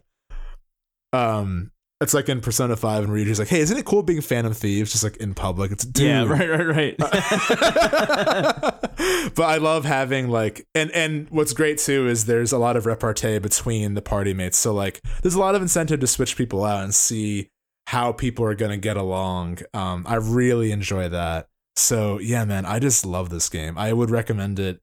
Um, it's like in Persona 5 and Ryuji's like, hey, isn't it cool being Phantom Thieves just like in public? It's dude. yeah. Right. Right. Right. but I love having like and and what's great too is there's a lot of repartee between the party mates. So like there's a lot of incentive to switch people out and see how people are gonna get along. Um, I really enjoy that. So yeah, man, I just love this game. I would recommend it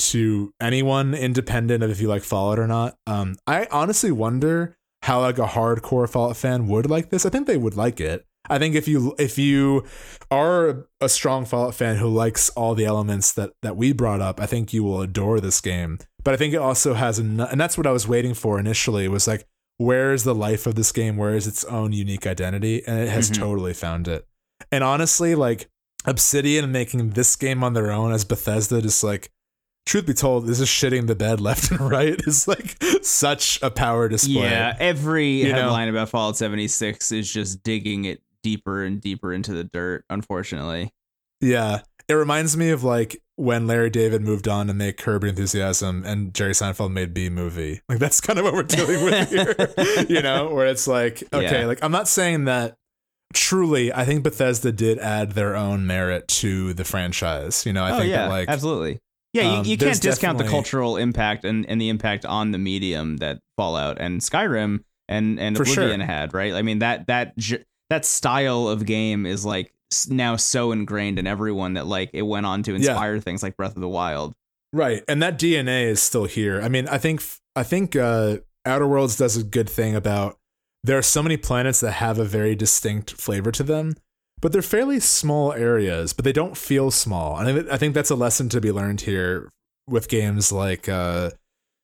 to anyone, independent of if you like Fallout or not. Um, I honestly wonder how like a hardcore Fallout fan would like this. I think they would like it. I think if you if you are a strong Fallout fan who likes all the elements that that we brought up, I think you will adore this game. But I think it also has a, and that's what I was waiting for initially was like, where is the life of this game? Where is its own unique identity? And it has Mhm. totally found it. And honestly, like Obsidian making this game on their own as Bethesda, just like truth be told, this is shitting the bed left and right. Is like such a power display. Yeah, every You know? headline about Fallout 76 is just digging it deeper and deeper into the dirt, unfortunately. Yeah. It reminds me of like when Larry David moved on to make Curb Enthusiasm and Jerry Seinfeld made Bee Movie. Like that's kind of what we're dealing with here. you know, where it's like, okay, Yeah. like I'm not saying that truly, I think Bethesda did add their own merit to the franchise. You know, I oh think yeah, that like absolutely. Yeah, um, you, you can't discount the cultural impact and, and the impact on the medium that Fallout and Skyrim and and For sure. Oblivion had, right? I mean that that that style of game is like now so ingrained in everyone that like it went on to Yeah. inspire things like Breath of the Wild. Right, and that DNA is still here. I mean, I think I think uh, Outer Worlds does a good thing about there are so many planets that have a very distinct flavor to them, but they're fairly small areas, but they don't feel small. And I think- that's a lesson to be learned here with games like uh,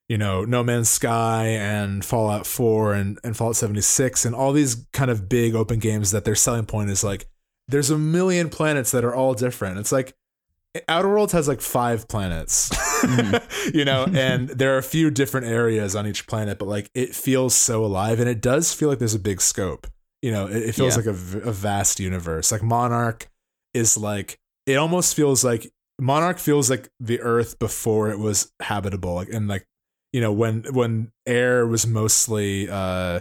you know No Man's Sky and Fallout 4 and and Fallout 76 and all these kind of big open games that their selling point is like there's a million planets that are all different. It's like Outer Worlds has like five planets, you know, and there are a few different areas on each planet, but like it feels so alive and it does feel like there's a big scope. You know, it, it feels Yeah. like a vast universe. Like Monarch is like, it almost feels like Monarch feels like the Earth before it was habitable. Like, and like, you know, when, when air was mostly, uh,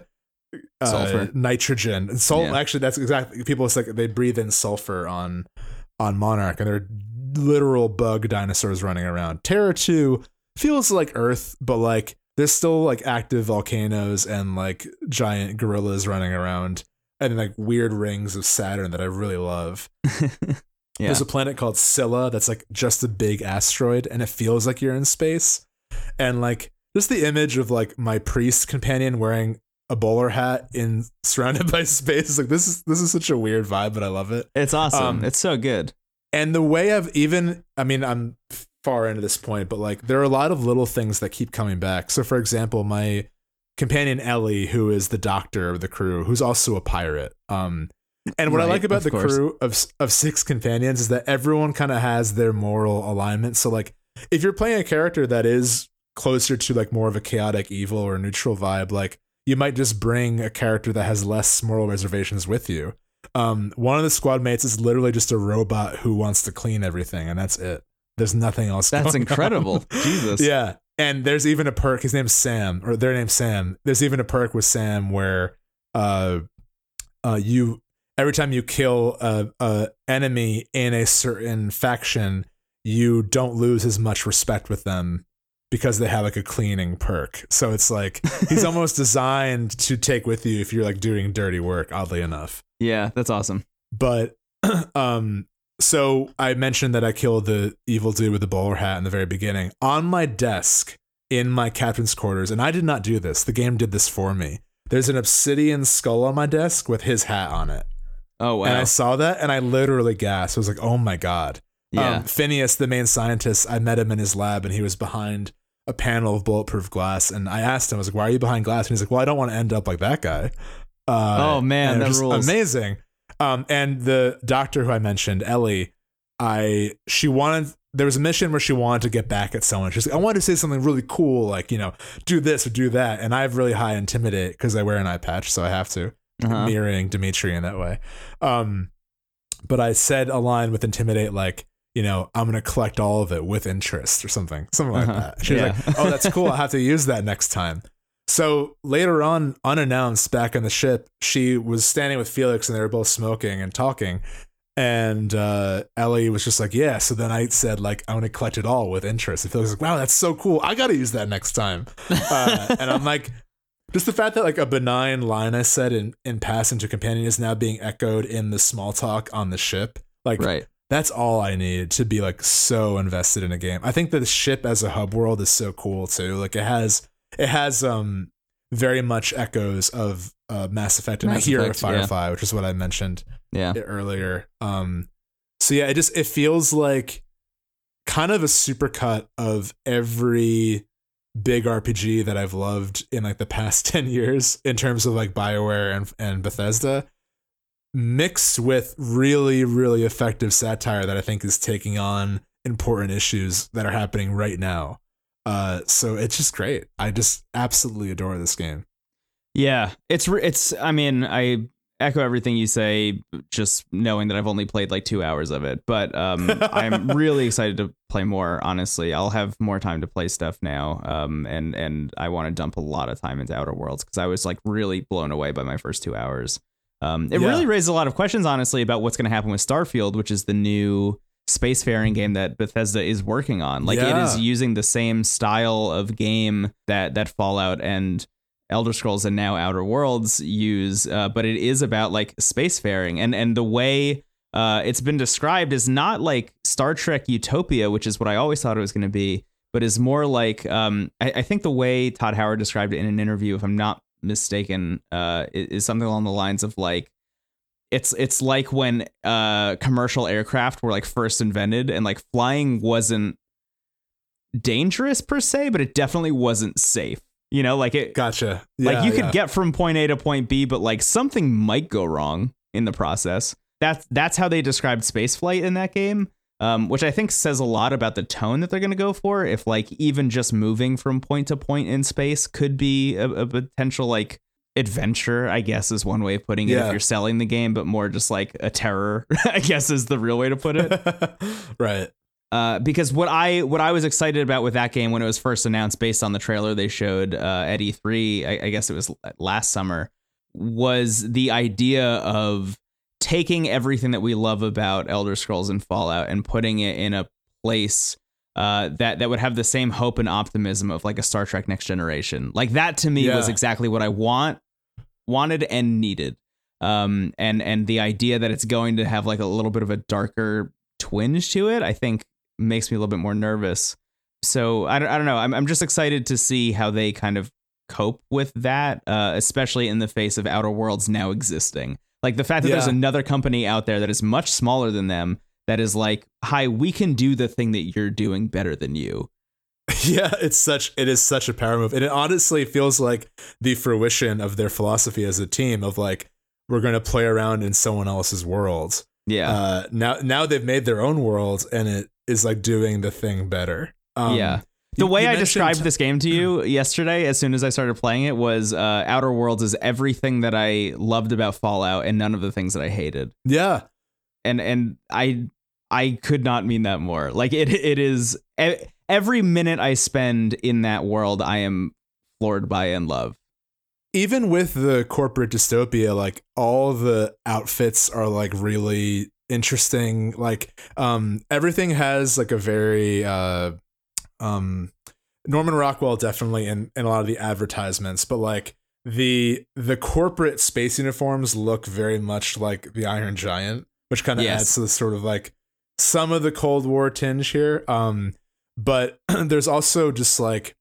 uh, Sulfur. nitrogen and salt. Yeah. Actually, that's exactly people. It's like they breathe in sulfur on on Monarch, and they're literal bug dinosaurs running around. Terra Two feels like Earth, but like there's still like active volcanoes and like giant gorillas running around, and like weird rings of Saturn that I really love. yeah. There's a planet called Scylla that's like just a big asteroid, and it feels like you're in space. And like just the image of like my priest companion wearing a bowler hat in surrounded by space. Like this is this is such a weird vibe, but I love it. It's awesome. Um, it's so good. And the way I've even I mean, I'm far into this point, but like there are a lot of little things that keep coming back. So for example, my companion Ellie, who is the doctor of the crew, who's also a pirate. Um and what I like about the course. crew of of six companions is that everyone kind of has their moral alignment. So like if you're playing a character that is closer to like more of a chaotic evil or neutral vibe, like you might just bring a character that has less moral reservations with you. Um, one of the squad mates is literally just a robot who wants to clean everything, and that's it. There's nothing else. That's incredible. Jesus. Yeah. And there's even a perk. His name's Sam, or their name's Sam. There's even a perk with Sam where uh, uh, you every time you kill a, a enemy in a certain faction, you don't lose as much respect with them because they have like a cleaning perk. So it's like he's almost designed to take with you if you're like doing dirty work. Oddly enough Yeah, that's awesome. but um so i mentioned that i killed the evil dude with the bowler hat in the very beginning on my desk in my captain's quarters and i did not do this the game did this for me there's an obsidian skull on my desk with his hat on it Oh wow. and i saw that and i literally gasped i was like oh my god yeah. um, phineas the main scientist i met him in his lab and he was behind a panel of bulletproof glass and i asked him i was like why are you behind glass and he's like well i don't want to end up like that guy uh, Oh, man, and it that rules. amazing um, and the doctor who i mentioned ellie i she wanted there was a mission where she wanted to get back at someone she's like i wanted to say something really cool like you know do this or do that and i have really high intimidate because i wear an eye patch so i have to Uh-huh. mirroring Dimitri in that way. Um, but I said a line with intimidate, like, you know, I'm gonna collect all of it with interest or something, something like Uh-huh. that. She was Yeah. like, "Oh, that's cool. I'll have to use that next time." So later on, unannounced, back on the ship, she was standing with Felix, and they were both smoking and talking. And uh, Ellie was just like, "Yeah." So then I said, "Like, I'm gonna collect it all with interest." And Felix was like, "Wow, that's so cool. I gotta use that next time." Uh, and I'm like, just the fact that like a benign line I said in in passing to companion is now being echoed in the small talk on the ship. Like right. That's all I need to be like so invested in a game. I think that the ship as a hub world is so cool too. Like it has it has um very much echoes of uh, Mass Effect and Mass I hear Effect, yeah. Firefly, which is what I mentioned Yeah. earlier. Um, so yeah, it just it feels like kind of a supercut of every big RPG that I've loved in like the past ten years in terms of like Bioware and and Bethesda, mixed with really really effective satire that I think is taking on important issues that are happening right now. Uh, so it's just great. I just absolutely adore this game. Yeah, it's it's. I mean, I echo everything you say, just knowing that I've only played like two hours of it. But um, I'm really excited to play more. Honestly, I'll have more time to play stuff now. Um, and and I want to dump a lot of time into Outer Worlds because I was like really blown away by my first two hours. Um, it Yeah. really raises a lot of questions, honestly, about what's going to happen with Starfield, which is the new spacefaring game that Bethesda is working on. Like it Yeah. is using the same style of game that that Fallout and Elder Scrolls and now Outer Worlds use, uh, but it is about like spacefaring and and the way uh, it's been described is not like Star Trek Utopia, which is what I always thought it was going to be, but is more like um, I, I think the way Todd Howard described it in an interview, if I'm not mistaken, uh, is, something along the lines of like it's it's like when uh, commercial aircraft were like first invented and like flying wasn't dangerous per se, but it definitely wasn't safe. You know, like it Gotcha. like Yeah, you could yeah. get from point A to point B, but like something might go wrong in the process. That's that's how they described spaceflight in that game, um, which I think says a lot about the tone that they're going to go for. If like even just moving from point to point in space could be a, a potential like adventure, I guess is one way of putting it. Yeah. If you're selling the game, but more just like a terror, I guess is the real way to put it. right. Uh, because what I what I was excited about with that game when it was first announced, based on the trailer they showed uh, at E3, I, I guess it was last summer, was the idea of taking everything that we love about Elder Scrolls and Fallout and putting it in a place uh, that that would have the same hope and optimism of like a Star Trek Next Generation. Like that to me was exactly what I want, wanted and needed. Um, and and the idea that it's going to have like a little bit of a darker twinge to it, I think makes me a little bit more nervous. So I don't, I don't know. I'm, I'm just excited to see how they kind of cope with that, uh, especially in the face of Outer Worlds now existing. Like the fact that there's another company out there that is much smaller than them that is like, hi, we can do the thing that you're doing better than you. Yeah, it's such it is such a power move. And it honestly feels like the fruition of their philosophy as a team of like we're going to play around in someone else's world. Yeah. Uh now now they've made their own world and it is like doing the thing better. Um, yeah. The way you I described this game to you yesterday, as soon as I started playing it, was uh, Outer Worlds is everything that I loved about Fallout and none of the things that I hated. Yeah. and and I I could not mean that more. Like it it is every minute I spend in that world, I am floored by and love. even with the corporate dystopia like all the outfits are like really interesting like um everything has like a very uh um norman rockwell definitely in, in a lot of the advertisements but like the the corporate space uniforms look very much like the iron giant which kind of Yes. adds to the sort of like some of the cold war tinge here um but there's also just like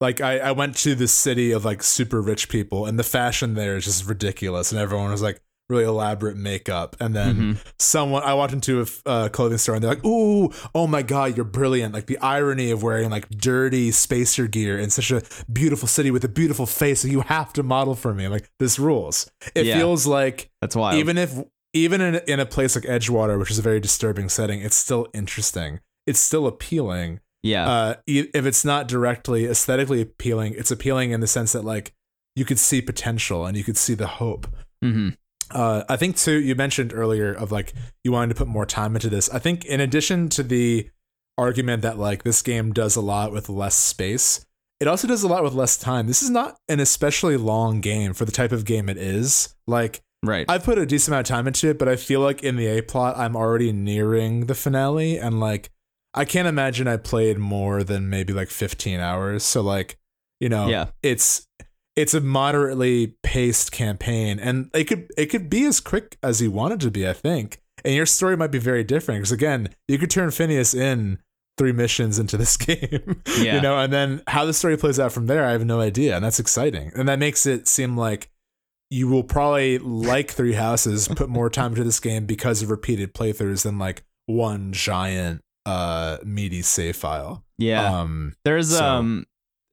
like I, I went to the city of like super rich people and the fashion there is just ridiculous and everyone was like really elaborate makeup and then Mhm. someone i walked into a uh, clothing store and they're like ooh oh my god you're brilliant like the irony of wearing like dirty spacer gear in such a beautiful city with a beautiful face so you have to model for me I'm like this rules it Yeah. feels like That's why even if even in in a place like edgewater which is a very disturbing setting it's still interesting it's still appealing yeah. uh, if it's not directly aesthetically appealing, it's appealing in the sense that like you could see potential and you could see the hope. hmm Uh, I think too, you mentioned earlier of like you wanted to put more time into this. I think in addition to the argument that like this game does a lot with less space, it also does a lot with less time. This is not an especially long game for the type of game it is. Like Right. I've put a decent amount of time into it, but I feel like in the A plot, I'm already nearing the finale, and like I can't imagine I played more than maybe like 15 hours. So like, you know, Yeah. it's it's a moderately paced campaign, and it could it could be as quick as you want it to be. I think, and your story might be very different because again, you could turn Phineas in three missions into this game, Yeah. you know, and then how the story plays out from there, I have no idea, and that's exciting, and that makes it seem like you will probably like Three Houses, put more time into this game because of repeated playthroughs than like one giant uh meaty save file. yeah. Um There's so- um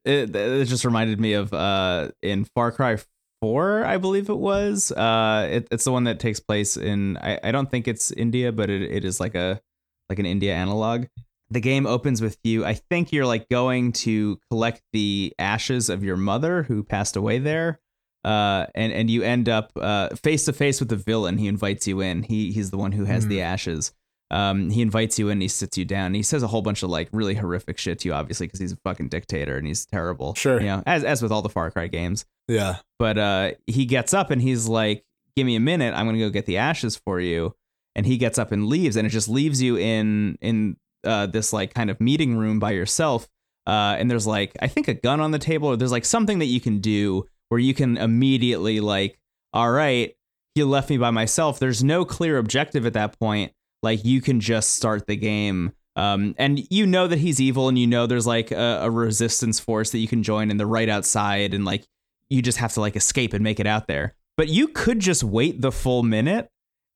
it, it just reminded me of uh in Far Cry 4, I believe it was. Uh it, it's the one that takes place in I, I don't think it's India, but it, it is like a like an India analog. The game opens with you. I think you're like going to collect the ashes of your mother who passed away there. Uh, and and you end up uh face to face with the villain. He invites you in. He he's the one who has Hmm. the ashes. Um, he invites you in. He sits you down. He says a whole bunch of like really horrific shit to you, obviously, because he's a fucking dictator and he's terrible. Sure. you know, as as with all the Far Cry games. yeah. But uh, he gets up and he's like, give me a minute. I'm gonna go get the ashes for you." And he gets up and leaves, and it just leaves you in in uh, this like kind of meeting room by yourself. Uh, and there's like I think a gun on the table, or there's like something that you can do where you can immediately like, all right, he left me by myself. There's no clear objective at that point. Like you can just start the game. Um, and you know that he's evil, and you know there's like a, a resistance force that you can join, and they're right outside, and like you just have to like escape and make it out there. But you could just wait the full minute,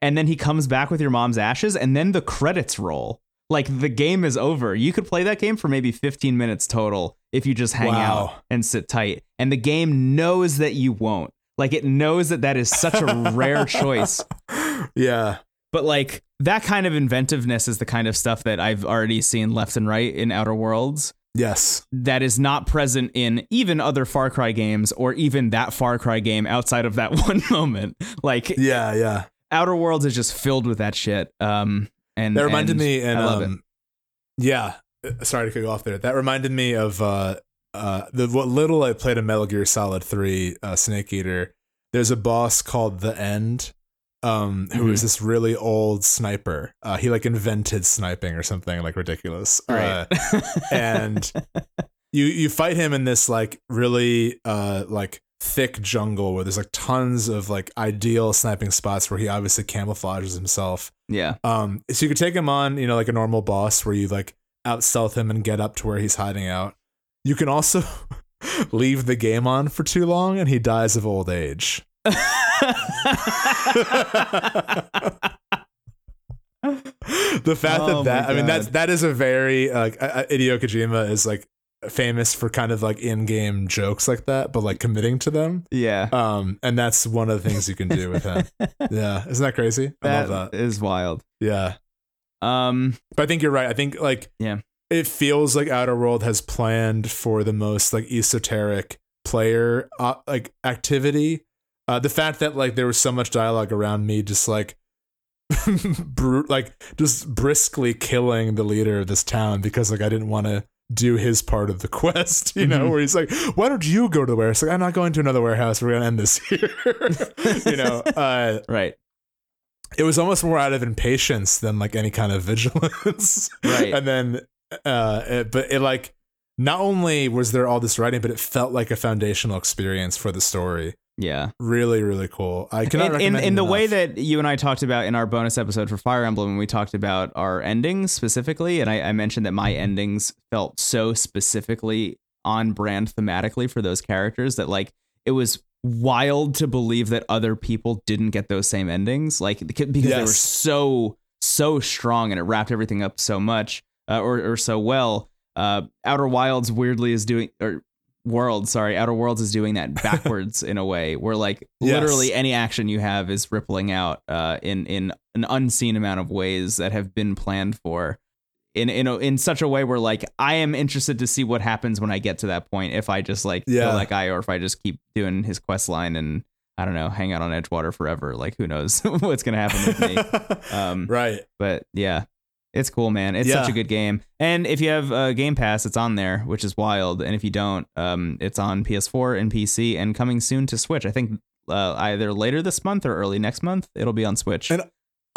and then he comes back with your mom's ashes, and then the credits roll. Like the game is over. You could play that game for maybe 15 minutes total if you just hang Wow. out and sit tight. And the game knows that you won't. Like it knows that that is such a rare choice. Yeah. But like that kind of inventiveness is the kind of stuff that I've already seen left and right in Outer Worlds Yes. that is not present in even other Far Cry games or even that Far Cry game outside of that one moment. Like Yeah. Yeah. Outer Worlds is just filled with that shit. Um and That reminded and me, and I love it. um, yeah. Uh, Sorry to cut you off there. That reminded me of uh, uh, the what little I played in Metal Gear Solid Three, uh, Snake Eater. There's a boss called the End, um, who is Mhm. this really old sniper. Uh, he like invented sniping or something like ridiculous. Right. Uh, and you you fight him in this like really uh like thick jungle where there's like tons of like ideal sniping spots where he obviously camouflages himself. yeah. Um, so you could take him on, you know, like a normal boss where you like out stealth him and get up to where he's hiding out. You can also leave the game on for too long and he dies of old age. The fact Oh that that I mean that's that is a very like uh, uh, Hideo Kojima is like famous for kind of like in-game jokes like that, but like committing to them. yeah. Um, and that's one of the things you can do with him. yeah, isn't that crazy? I love that. is wild. Yeah. Um But I think you're right. I think like Yeah. it feels like Outer World has planned for the most like esoteric player uh, like activity. Uh, the fact that like there was so much dialogue around me, just like brute, like just briskly killing the leader of this town because like I didn't want to do his part of the quest. You know, Mhm. where he's like, "Why don't you go to the warehouse?" Like, I'm not going to another warehouse. We're gonna end this here. you know, uh, right. it was almost more out of impatience than like any kind of vigilance. Right. and then, uh, it, but it like not only was there all this writing, but it felt like a foundational experience for the story. Yeah. Really, really cool. I cannot in, in, in the way that you and I talked about in our bonus episode for Fire Emblem, when we talked about our endings specifically, and I, I mentioned that my endings felt so specifically on brand thematically for those characters that like it was wild to believe that other people didn't get those same endings, like because they were so so strong and it wrapped everything up so much uh, or or so well. Uh, Outer Wilds weirdly is doing or World, sorry, Outer Worlds is doing that backwards in a way where like Yes. literally any action you have is rippling out uh, in in an unseen amount of ways that have been planned for in in a, in such a way where like I am interested to see what happens when I get to that point if I just like Yeah. kill that guy or if I just keep doing his quest line and I don't know hang out on Edgewater forever like who knows what's gonna happen with me um right. but yeah it's cool man. It's such a good game. And if you have uh, game pass it's on there which is wild. And if you don't um it's on ps4 and pc and coming soon to switch. I think uh, either later this month or early next month it'll be on switch. And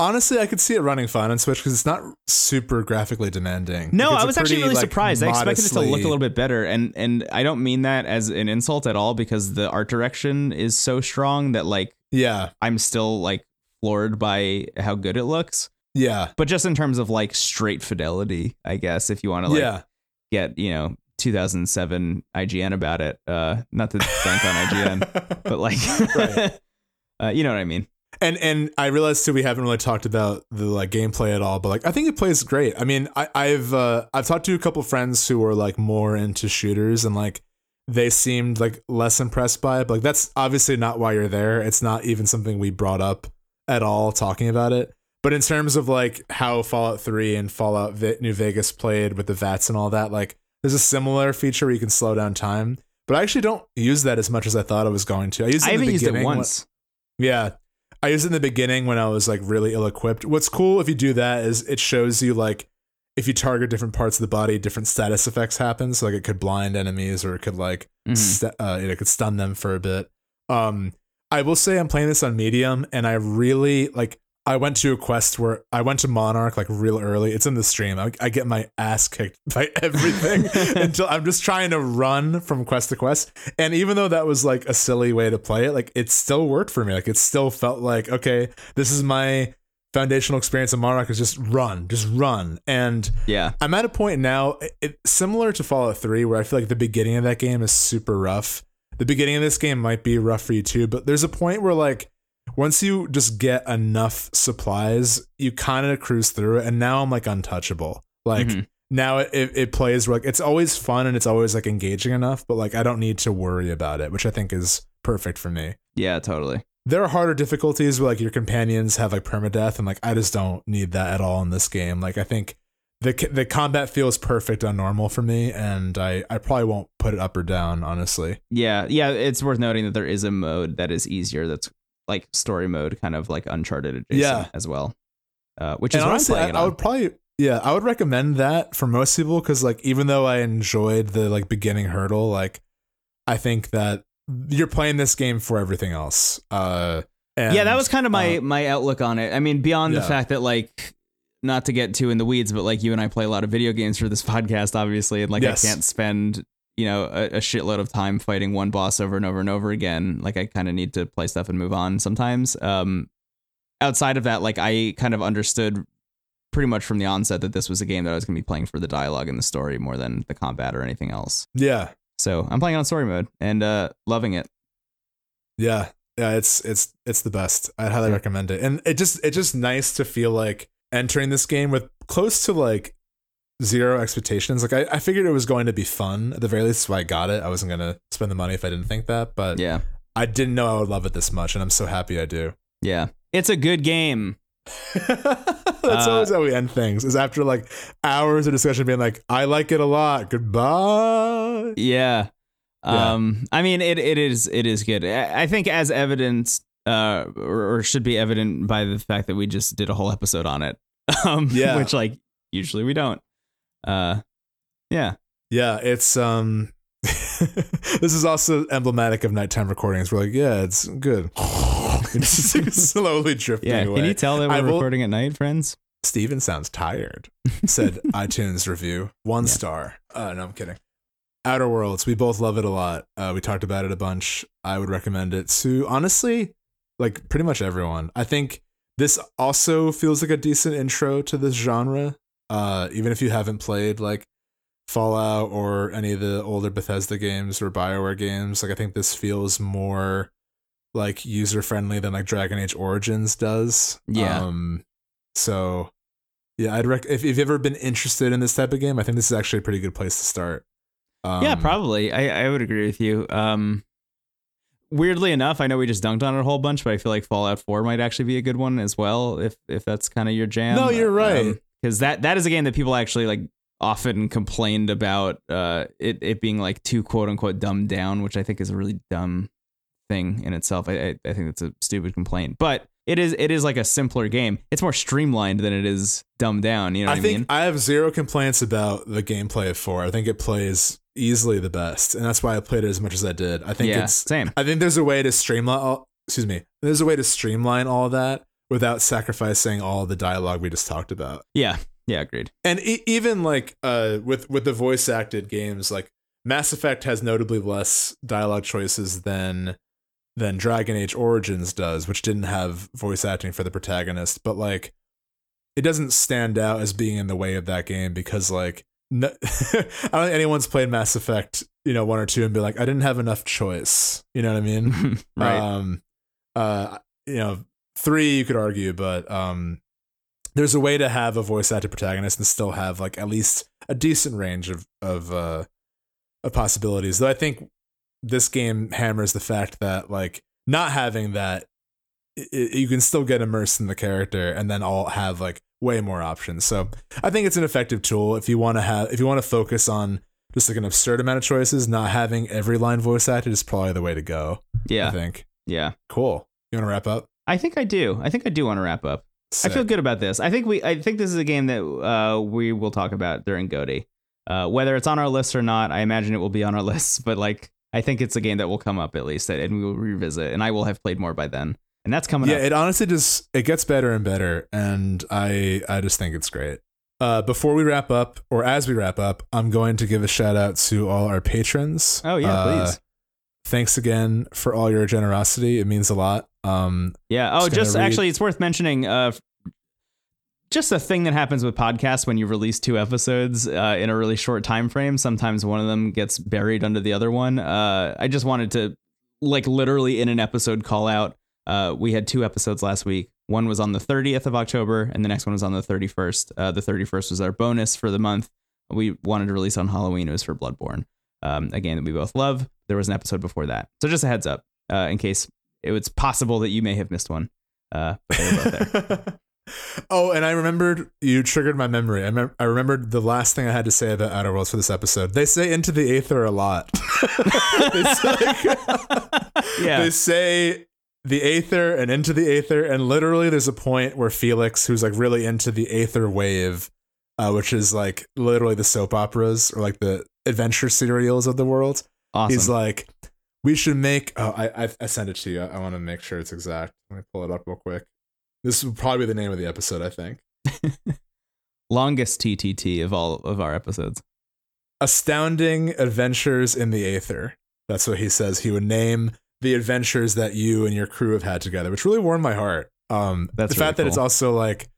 Honestly, I could see it running fine on Switch because it's not super graphically demanding. no i was actually really like, surprised. I expected it to look a little bit better. And and i don't mean that as an insult at all because the art direction is so strong that like Yeah, i'm still like floored by how good it looks yeah, but just in terms of like straight fidelity i guess if you want to like yeah. get you know 2007 IGN about it. Uh, not to bank on IGN, but like, Right. uh, you know what I mean. And and I realized too we haven't really talked about the like gameplay at all, but like I think it plays great. I mean, I, I've uh, I've talked to a couple friends who are like more into shooters and like they seemed like less impressed by it. But like that's obviously not why you're there. It's not even something we brought up at all talking about it. But in terms of like how Fallout 3 and Fallout v- New Vegas played with the VATS and all that, like there's a similar feature where you can slow down time. But I actually don't use that as much as I thought I was going to. I used it I haven't used it beginning when- once. yeah. I used it in the beginning when I was like really ill equipped. What's cool if you do that is it shows you like if you target different parts of the body, different status effects happen. So like it could blind enemies or it could like Mhm. st- uh, it could stun them for a bit. Um, I will say I'm playing this on medium, and I really like. I went to a quest where I went to Monarch like real early. It's in the stream. I, I get my ass kicked by everything until I'm just trying to run from quest to quest. And even though that was like a silly way to play it, like it still worked for me. Like it still felt like okay, this is my foundational experience in Monarch is just run, just run. And Yeah. I'm at a point now, it, similar to Fallout 3, where I feel like the beginning of that game is super rough. The beginning of this game might be rough for you too, but there's a point where like once you just get enough supplies, you kind of cruise through it. And now I'm like untouchable. Like Mhm. now it, it, it plays like it's always fun and it's always like engaging enough, but like I don't need to worry about it, which I think is perfect for me. Yeah, totally. There are harder difficulties where like your companions have like permadeath, and like I just don't need that at all in this game. Like I think the the combat feels perfect on normal for me, and I I probably won't put it up or down honestly. Yeah, yeah. It's worth noting that there is a mode that is easier. That's like story mode, kind of like Uncharted adjacent Yeah. as well. Uh, which is and what honestly, I, I would probably yeah I would recommend that for most people because like even though I enjoyed the like beginning hurdle, like I think that you're playing this game for everything else. Uh, and, yeah, that was kind of my uh, my outlook on it. I mean, beyond the fact that like not to get too in the weeds, but like you and I play a lot of video games for this podcast, obviously, and like Yes. I can't spend you know a, a shitload of time fighting one boss over and over and over again. Like I kind of need to play stuff and move on sometimes. Um, outside of that, like I kind of understood pretty much from the onset that this was a game that I was going to be playing for the dialogue and the story more than the combat or anything else. yeah So I'm playing on story mode and uh, loving it. Yeah. Yeah, it's it's it's the best. I'd highly recommend it. And it just it's just nice to feel like entering this game with close to like zero expectations. Like I, I figured it was going to be fun. At the very least, why I got it. I wasn't gonna spend the money if I didn't think that, but Yeah, I didn't know I would love it this much, and I'm so happy I do. yeah. It's a good game. That's Uh, always how we end things. Is after like hours of discussion being like, I like it a lot. Goodbye. Yeah. Yeah. Um I mean it it is it is good. I I think as evidence uh or, or should be evident by the fact that we just did a whole episode on it. Um Yeah. which like usually we don't. Uh yeah. Yeah, it's um this is also emblematic of nighttime recordings. We're like, yeah, it's good. it's slowly drifting Yeah. away. Can you tell that we're will- recording at night, friends? Stephen sounds tired, said iTunes review. One Yeah. star. Uh, no, I'm kidding. Outer Worlds, we both love it a lot. Uh, we talked about it a bunch. I would recommend it to honestly, like pretty much everyone. I think this also feels like a decent intro to this genre. Uh, even if you haven't played like Fallout or any of the older Bethesda games or Bioware games, like I think this feels more like user friendly than like Dragon Age Origins does. Yeah. Um, so yeah, I'd rec- if, if you've ever been interested in this type of game, I think this is actually a pretty good place to start. Um, yeah, probably. I, I would agree with you. Um weirdly enough, I know we just dunked on it a whole bunch, but I feel like Fallout 4 might actually be a good one as well if if that's kind of your jam. No, you're right. Because that that is a game that people actually like often complained about uh it, it being like too quote unquote dumbed down, which I think is a really dumb thing in itself. I, I, I think that's a stupid complaint. But it is it is like a simpler game. It's more streamlined than it is dumbed down. You know what I I, think mean? I have zero complaints about the gameplay of four. I think it plays easily the best, and that's why I played it as much as I did. I think yeah, it's same. I think there's a way to streamline. All, excuse me. There's a way to streamline all of that without sacrificing all the dialogue we just talked about. Yeah. Yeah, agreed. And e- even like uh, with with the voice acted games, like Mass Effect has notably less dialogue choices than than Dragon Age Origins does, which didn't have voice acting for the protagonist. But like, it doesn't stand out as being in the way of that game because like. No, I don't think anyone's played Mass Effect, you know, one or two, and be like, I didn't have enough choice. You know what I mean? right. Um, uh, you know, three you could argue, but um, there's a way to have a voice acted protagonist and still have like at least a decent range of of uh of possibilities. Though I think this game hammers the fact that like not having that, i i you can still get immersed in the character and then all have like way more options. So I think it's an effective tool if you want to have if you want to focus on just like an absurd amount of choices. Not having every line voice acted is probably the way to go. Yeah, I think. Yeah. Cool. You want to wrap up? I think I do. I think I do want to wrap up. I feel good about this. I think we. I think this is a game that uh, we will talk about during GOTY. Uh, whether it's on our list or not, I imagine it will be on our list. But like, I think it's a game that will come up at least, and we will revisit, and I will have played more by then. And that's coming yeah, up. it honestly just it gets better and better, and I I just think it's great. Uh, before we wrap up, or as we wrap up, I'm going to give a shout out to all our patrons. Oh yeah, Uh, please. Thanks again for all your generosity. It means a lot. Um, Yeah. Oh, Just just actually, it's worth mentioning. Uh, just a thing that happens with podcasts when you release two episodes uh, in a really short time frame. Sometimes one of them gets buried under the other one. Uh, I just wanted to, like, literally in an episode, call out. Uh, we had two episodes last week. One was on the 30th of October, and the next one was on the 31st. Uh, the 31st was our bonus for the month. We wanted to release on Halloween. It was for Bloodborne, um, a game that we both love. There was an episode before that, so just a heads up uh, in case it was possible that you may have missed one. Uh, but they were both there. oh, and I remembered you triggered my memory. I, mem- I remembered the last thing I had to say about Outer Worlds for this episode. They say into the aether a lot. like, Yeah. They say the aether and into the aether, and literally there's a point where Felix, who's like really into the aether wave, uh, which is like literally the soap operas or like the adventure serials of the world, Awesome. he's like, we should make. Oh, I I, I sent it to you. I, I want to make sure it's exact. Let me pull it up real quick. This will probably be the name of the episode. I think. Longest TTT of all of our episodes. Astounding Adventures in the Aether. That's what he says. He would name the adventures that you and your crew have had together, which really warmed my heart. Um, That's the really fact that it's also like,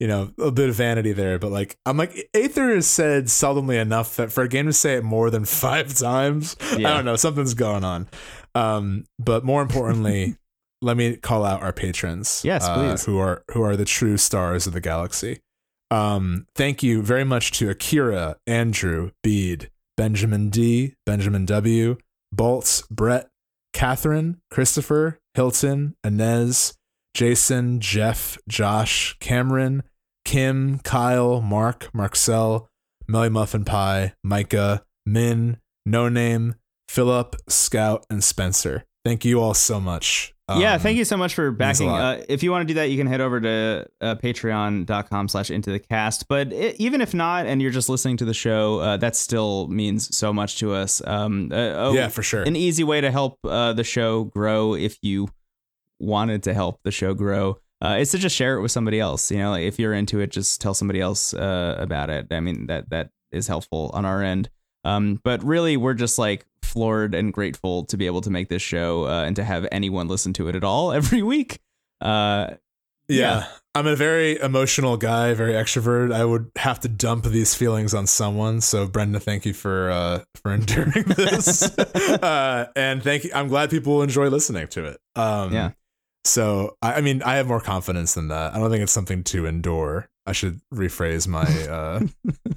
you know, a bit of vanity there, but like, I'm like, Aether is said seldomly enough that for a game to say it more than five times, I don't know, something's going on. Um, but more importantly, let me call out our patrons. Yes, uh, please. who are who are the true stars of the galaxy. Um, thank you very much to Akira, Andrew, Bede, Benjamin D, Benjamin W, Bolts, Brett, Catherine, Christopher, Hilton, Inez, Jason, Jeff, Josh, Cameron, Kim, Kyle, Mark, Marcel, Melly Muffin Pie, Micah, Min, No Name, Philip, Scout, and Spencer. Thank you all so much. yeah, Um, thank you so much for backing. Uh, if you want to do that, you can head over to uh, patreon.com slash into the cast. But i even if not, and you're just listening to the show, uh, that still means so much to us. Um, uh, oh, Yeah, for sure. an easy way to help uh, the show grow if you wanted to help the show grow uh, is to just share it with somebody else you know like if you're into it just tell somebody else uh, about it i mean that that is helpful on our end um, but really we're just like floored and grateful to be able to make this show uh, and to have anyone listen to it at all every week uh, Yeah. I'm a very emotional guy, very extrovert. I would have to dump these feelings on someone. So Brendan, thank you for uh for enduring this. uh and thank you. I'm glad people enjoy listening to it. Um Yeah. So I, I mean I have more confidence than that. I don't think it's something to endure. I should rephrase my uh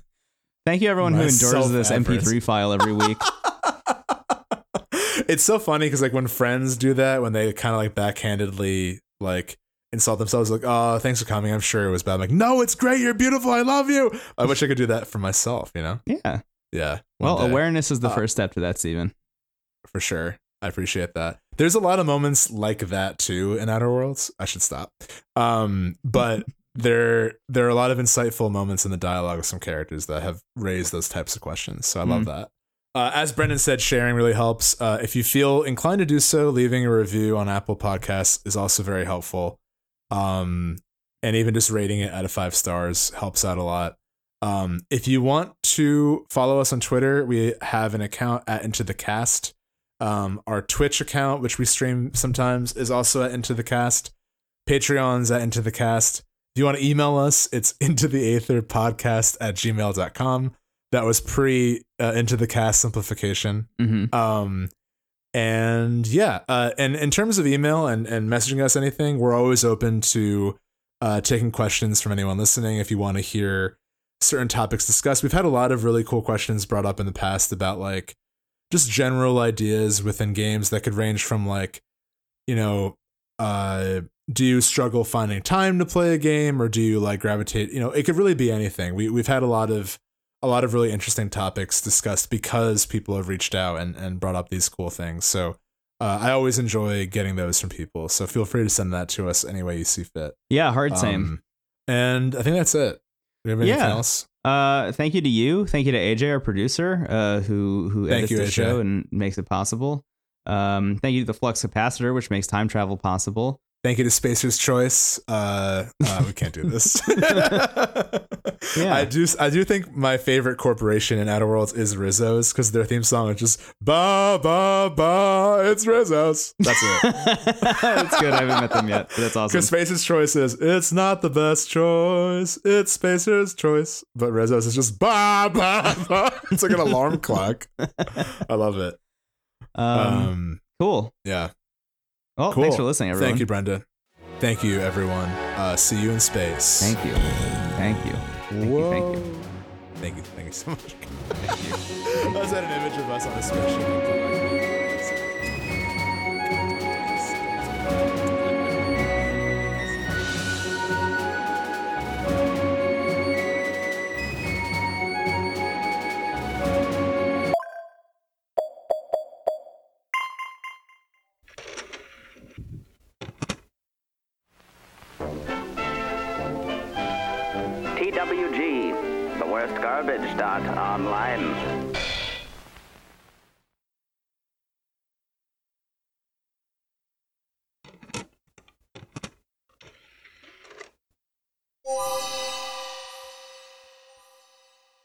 thank you everyone who endures this self-efforts. mp3 file every week it's so funny because like when friends do that, when they kind of like backhandedly like insult themselves, like, "Oh, thanks for coming. I'm sure it was bad." I'm like, "No, it's great. You're beautiful. I love you." I wish I could do that for myself. You know? yeah Yeah. well day, awareness is the Uh, first step to that Stephen for sure. I appreciate that. There's a lot of moments like that too in Outer Worlds. I should stop. Um, but there there are a lot of insightful moments in the dialogue of some characters that have raised those types of questions. So I love that. Uh, as Brendan said, sharing really helps. Uh, if you feel inclined to do so, leaving a review on Apple Podcasts is also very helpful. Um, and even just rating it out of five stars helps out a lot. Um, if you want to follow us on Twitter, we have an account at Into the Cast. Um, our Twitch account, which we stream sometimes, is also at Into the Cast. Patreon's at Into the Cast. If you want to email us, it's into the aether podcast at gmail.com. That was pre uh, Into the Cast simplification. mm-hmm. Um, and yeah, uh, and in terms of email and, and messaging us anything, we're always open to uh, taking questions from anyone listening. If you want to hear certain topics discussed, we've had a lot of really cool questions brought up in the past about like just general ideas within games that could range from like, you know, uh, do you struggle finding time to play a game or do you like gravitate? You know, it could really be anything. We we've had a lot of a lot of really interesting topics discussed because people have reached out and, and brought up these cool things. So uh, I always enjoy getting those from people. So feel free to send that to us any way you see fit. yeah hard same Um, and I think that's it. Do you have anything Yeah. else? Uh, thank you to you. Thank you to AJ, our producer, uh, who who Thank edits you, the AJ. show and makes it possible. Um, thank you to the flux capacitor, which makes time travel possible. Thank you to Spacer's Choice. Uh, uh, we can't do this. Yeah. I do. I do think my favorite corporation in Outer Worlds is Rizzo's because their theme song is just ba ba ba. It's Rizzo's. That's it. that's good. I haven't met them yet, but that's awesome. Because Spacer's Choice is it's not the best choice. It's Spacer's Choice, but Rizzo's is just ba ba ba. It's like an alarm clock. I love it. Um, Um, cool. yeah. Well, Cool. thanks for listening, everyone. Thank you, Brendan. Thank you, everyone. Uh, see you in space. Thank you. Thank you. Thank you. Thank you. Thank you. Thank you so much. Thank you. I was at an image of us on a spaceship. forestgarbage.online. Whoa.